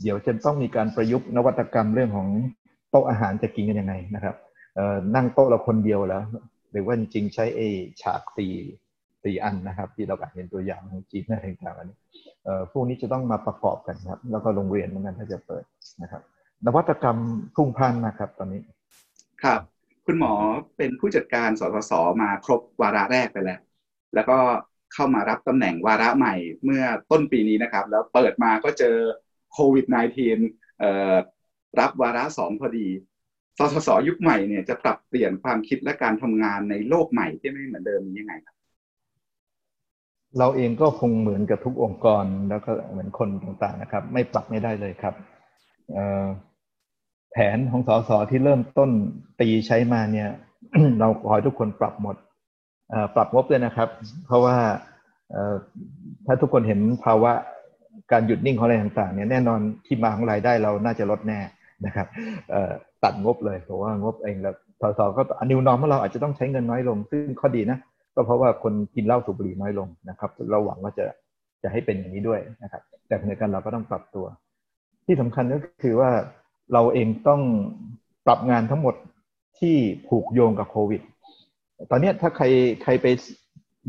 เดี๋ยวจะต้องมีการประยุกต์นวัตกรรมเรื่องของ โต๊ะอาหารจะกินกันยังไงนะครับเอ่อนั่งโต๊ะเราคนเดียวแล้ว หรือว่าจริงใช้เอฉากสี่สี่อันนะครับ ที่เราเห็นตัวอย่างของจีนอะไรต่างๆอันนี้เอ่อพวกนี้จะต้องมาประกอบกันครับ แล้วก็โรงเรียนเหมือนกันถ้าจะเปิดนะครับ นวัตกรรมพุ่งพันนะครับ ตอนนี้ครับ คุณหมอเป็นผู้จัดการสสสมาครบวาระแรกไปแล้ว แล้วก็เข้ามารับตำแหน่งวาระใหม่เมื่อต้นปีนี้นะครับ แล้วเปิดมาก็เจอโควิด -19 รับวาระสองพอดีสสสยุคใหม่เนี่ยจะปรับเปลี่ยนความคิดและการทำงานในโลกใหม่ที่ไม่เหมือนเดิมยังไงครับ เราเองก็คงเหมือนกับทุกองค์กรแล้วก็เหมือนคนต่างๆนะครับ ไม่ปรับไม่ได้เลยครับแผนของสสที่เริ่มต้นตีใช้มาเนี่ย เราขอให้ทุกคนปรับหมดปรับงบเลยนะครับ เพราะว่าถ้าทุกคนเห็นภาวะการหยุดนิ่งของอะไรต่างๆเนี่ยแน่นอนที่มาของรายได้เราน่าจะลดแน่ นะครับตัดงบเลยเพราะว่างบเองแล้วสสก็อนิวนอมว่าเราอาจจะต้องใช้เงินน้อยลง ซึ่งข้อดีนะก็เพราะว่าคนกินเหล้าสูบบุหรี่น้อยลงนะครับเราหวังว่าจะจะให้เป็นอย่างนี้ด้วยนะครับ แต่ในการเราก็ต้องปรับตัว ที่สำคัญก็คือว่าเราเองต้องปรับงานทั้งหมดที่ผูกโยงกับโควิด ตอนนี้ถ้าใครใครไป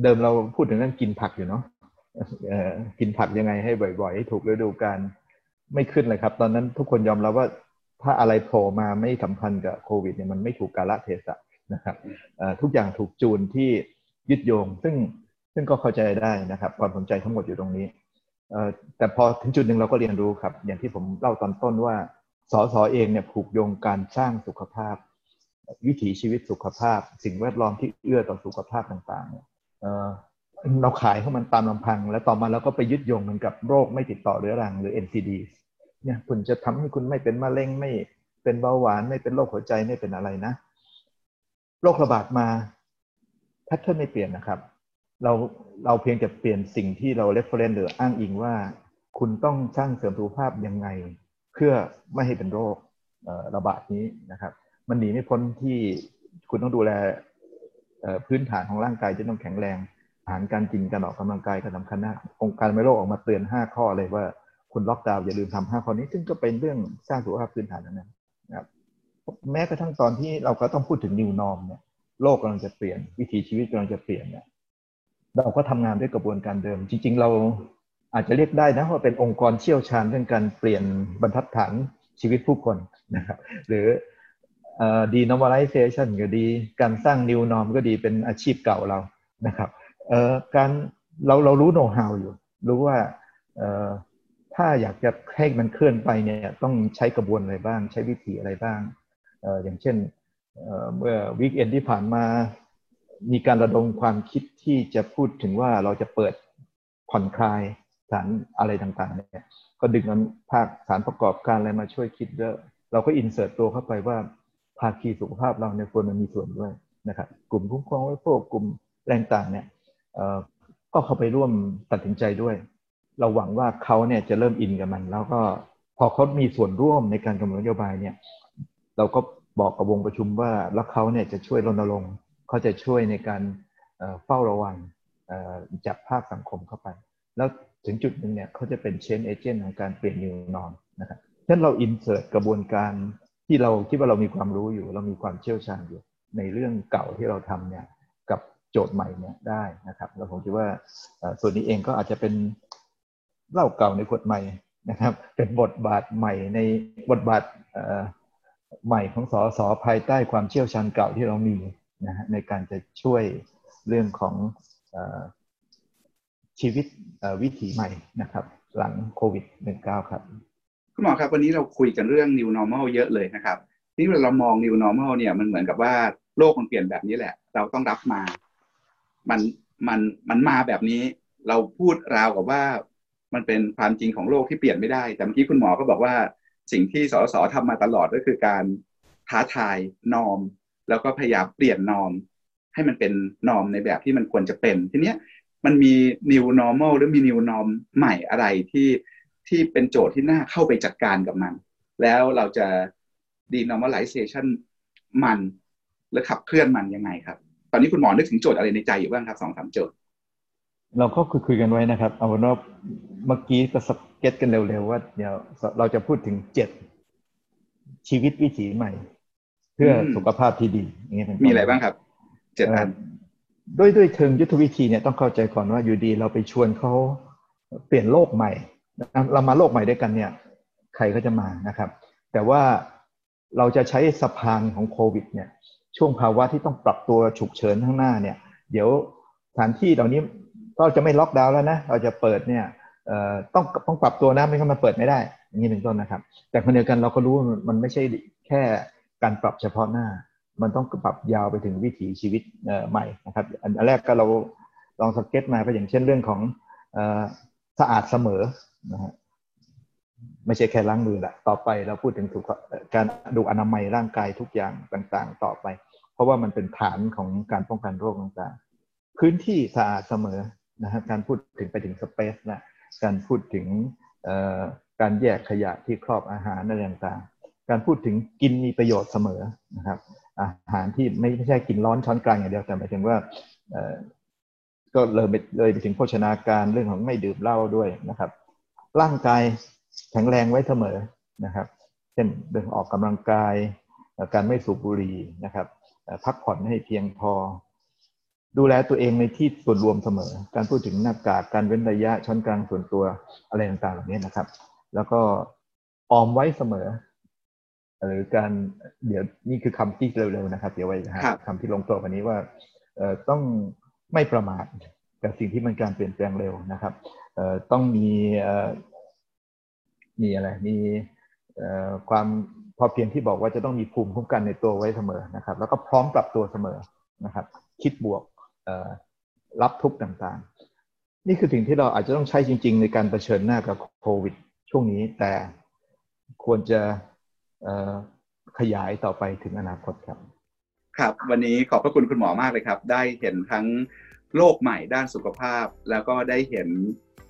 เดิมเราพูดถึงเรื่องกินผักอยู่เนาะกินผักยังไงให้บ่อยๆ ให้ถูกฤดูกาลไม่ขึ้นเลยครับ ตอนนั้นทุกคนยอมรับว่า ถ้าอะไรโผล่มาไม่สัมพันธ์กับโควิดเนี่ยมันไม่ถูกกาลเทศะนะครับทุกอย่างถูกจูนที่ยึดโยง ซึ่งซึ่งก็เข้าใจได้นะครับ ความสนใจทั้งหมดอยู่ตรงนี้แต่พอถึงจุดหนึ่งเราก็เรียนรู้ครับ อย่างที่ผมเล่าตอนต้นว่าสอสอเองเนี่ยผูกโยงการสร้างสุขภาพ วิถีชีวิตสุขภาพ สิ่งแวดล้อมที่เอื้อต่อสุขภาพต่างๆเราขายให้มันตามลำพัง แล้วต่อมาเราก็ไปยึดโยงมันกับโรคไม่ติดต่อเรื้อรังหรือ NCD เนี่ยคุณจะทำให้คุณไม่เป็นมะเร็งไม่เป็นเบาหวานไม่เป็นโรคหัวใจไม่เป็นอะไรนะโรคระบาดมา pattern ไม่เปลี่ยนนะครับ เราเราเพียงแต่เปลี่ยนสิ่งที่เรา reference หรืออ้างอิงว่า คุณต้องสร้างเสริมสุขภาพยังไง เพื่อไม่ให้เป็นโรคระบาดนี้นะครับ มันหนีไม่พ้นที่คุณต้องดูแลพื้นฐานของร่างกายที่ต้องแข็งแรงอาหารการกินการออกกำลังกายก็สำคัญนะองค์การอนามัยโลกออกมาเตือน 5 ข้อเลยว่า คุณล็อกดาวน์อย่าลืมทำห้าข้อนี้ ซึ่งก็เป็นเรื่องสร้างสุขภาพพื้นฐานนะครับแม้กระทั่งตอนที่เราก็ต้องพูดถึง new norm เนี่ยโลกกำลังจะเปลี่ยน วิถีชีวิตกำลังจะเปลี่ยนเนี่ยเราก็ทำงานด้วยกระบวนการเดิม จริง ๆ เราอาจจะเรียกได้นะว่าเป็นองค์กรเชี่ยวชาญเรื่องการเปลี่ยนบรรทัดฐานชีวิตผู้คนนะครับหรือดี normalization ก็ดี การสร้าง new norm ก็ดีเป็นอาชีพเก่าเรานะครับการเราเรารู้โน้ตฮาวอยู่ รู้ว่า ถ้าอยากจะให้มันเคลื่อนไปเนี่ยต้องใช้กระบวนอะไรบ้าง ใช้วิธีอะไรบ้างอย่างเช่นเมื่อวิกเอนที่ผ่านมามีการระดมความคิดที่จะพูดถึงว่าเราจะเปิดผ่อนคลายสารอะไรต่างๆเนี่ยก็ดึงภาคสารประกอบการอะไรมาช่วยคิดเยอะเราก็อินเสิร์ตตัวเข้าไปว่าภาคีสุขภาพเราในควรมันมีส่วนด้วยนะครับกลุ่มคุ้มครองไว้พวกกลุ่มแรงต่างเนี่ยก็เข้าไปร่วมตัดสินใจด้วย เราหวังว่าเขาเนี่ยจะเริ่มอินกับมัน แล้วก็พอเขามีส่วนร่วมในการกำหนดนโยบายเนี่ย เราก็บอกกับวงประชุมว่าแล้วเขาเนี่ยจะช่วยรณรงค์เขาจะช่วยในการเฝ้าระวังจับภาคสังคมเข้าไป แล้วถึงจุดหนึ่งเนี่ยเขาจะเป็นเชนเอเจนต์ของการเปลี่ยนนิวนอนนะครับฉะนั้นเราอินเสิร์ตกระบวนการที่เราคิดว่าเรามีความรู้อยู่ เรามีความเชี่ยวชาญอยู่ ในเรื่องเก่าที่เราทำเนี่ยกับโจทย์ใหม่เนี่ยได้นะครับแล้วผมคิดว่าส่วนนี้เองก็อาจจะเป็น เล่าเก่าในบทใหม่นะครับ เป็นบทบาทใหม่ในบทบาทใหม่ของสอสอภายใต้ความเชี่ยวชาญเก่าที่เรามีนะฮะในการจะช่วยเรื่องของชีวิตวิถีใหม่นะครับ หลังโควิด -19 ครับคุณหมอครับวันนี้เราคุยกันเรื่อง new normal เยอะเลยนะครับที่เรามอง new normal เนี่ยมันเหมือนกับว่าโลกมันเปลี่ยนแบบนี้แหละ เราต้องรับมา มันมันมันมาแบบนี้ เราพูดราวกับว่า มันเป็นความจริงของโลกที่เปลี่ยนไม่ได้ แต่เมื่อกี้คุณหมอก็บอกว่าสิ่งที่สสทำมาตลอดก็คือการท้าทายนอม แล้วก็พยายามเปลี่ยนนอม ให้มันเป็นนอมในแบบที่มันควรจะเป็น ทีเนี้ยมันมี new normal หรือมี new norm ใหม่อะไรที่ที่เป็นโจทย์ที่น่าเข้าไปจัดการกับมัน แล้วเราจะ denormalization มันหรือขับเคลื่อนมันยังไงครับ ตอนนี้คุณหมอนึกถึงโจทย์อะไรในใจอยู่บ้างครับสองสามโจทย์ เราก็คุยคุยกันไว้นะครับ เอาเป็นว่าเมื่อกี้ก็สเก็ตกันเร็วๆว่าเดี๋ยวเราจะพูดถึงเจ็ดชีวิตวิถีใหม่ เพื่อสุขภาพที่ดีอย่างนี้เป็นมีอะไรบ้างครับเจ็ดอันด้วยด้วยเชิงยุทธวิธีเนี่ยต้องเข้าใจก่อนว่าอยู่ดีเราไปชวนเขาเปลี่ยนโลกใหม่เรามาโลกใหม่ด้วยกันเนี่ย ใครก็จะมานะครับ แต่ว่าเราจะใช้สะพานของโควิด เนี่ย ช่วงภาวะที่ต้องปรับตัวฉุกเฉินข้างหน้าเนี่ย เดี๋ยวสถานที่เหล่านี้ เราจะไม่ล็อกดาวน์แล้วนะ เราจะเปิดเนี่ยต้องต้องปรับตัวนะไม่งั้นมันเปิดไม่ได้ อย่างนี้เป็นต้นนะครับ แต่คนเดียวกันเราก็รู้มันไม่ใช่แค่การปรับเฉพาะหน้า มันต้องปรับยาวไปถึงวิถีชีวิตใหม่นะครับ อันแรกก็เราลองสเก็ตมาก็อย่างเช่นเรื่องของสะอาดเสมอนะฮะไม่ใช่แค่ล้างมือแหละต่อไปเราพูดถึงถูกการดูอนามัยร่างกายทุกอย่างต่างๆ ต่อไป เพราะว่ามันเป็นฐานของการป้องกันโรคต่างๆ พื้นที่สะอาดเสมอ นะฮะการพูดถึงไปถึงสเปซนะการพูดถึงการแยกขยะที่ครอบอาหารอะไรต่างๆ การพูดถึงกินมีประโยชน์เสมอนะครับ อาหารที่ไม่ใช่กินร้อนช้อนกลางอย่างเดียวแต่หมายถึงว่าก็เลยไปเลยไปถึงโภชนาการเรื่องของไม่ดื่มเหล้าด้วยนะครับ ร่างกายแข็งแรงไว้เสมอนะครับฉช่นเดินออกกำลังกาย การไม่สูบบุหรี่นะครับ พักผ่อนให้เพียงพอ ดูแลตัวเองในที่ส่วนรวมเสมอ การพูดถึงหน้ากากการเว้นระยะช้อนกลางส่วนตัวอะไรต่างๆเหล่านี้นะครับ แล้วก็ออมไว้เสมอ หรือการเดี๋ยวนี่คือคำที่เร็วๆนะครับ เดี๋ยวไว้หาคำที่ลงตัววันนี้ว่าต้องไม่ประมาทกับสิ่งที่มันการเปลี่ยนแปลงเร็วนะครับต้องมีมีอะไรมีความพอเพียงที่บอกว่าจะต้องมีภูมิคุ้มกันในตัวไว้เสมอนะครับ แล้วก็พร้อมปรับตัวเสมอนะครับ คิดบวก รับทุกต่างๆ นี่คือสิ่งที่เราอาจจะต้องใช้จริง ๆ ในการเผชิญหน้ากับโควิด ช่วงนี้แต่ควรจะขยายต่อไปถึงอนาคตครับ ครับวันนี้ขอบพระคุณคุณหมอมากเลยครับ ได้เห็นทั้งโลกใหม่ด้านสุขภาพ แล้วก็ได้เห็น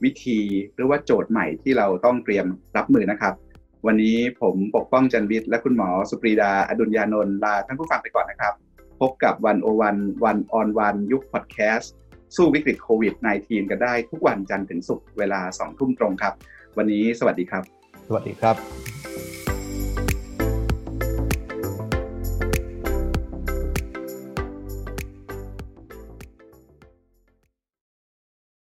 วิธีหรือว่าโจทย์ใหม่ที่เราต้องเตรียมรับมือนะครับ วันนี้ผมปกป้องจันวิทย์และคุณหมอสุปรีดาอดุลยานนท์ลาท่านผู้ฟังไปก่อนนะครับ พบกับวันโอวันวันออนวันยุคพอดแคสต์สู้วิกฤตโควิด -19 กันได้ทุกวันจันทร์ถึงศุกร์เวลา2ทุ่มตรงครับ วันนี้สวัสดีครับ สวัสดีครับ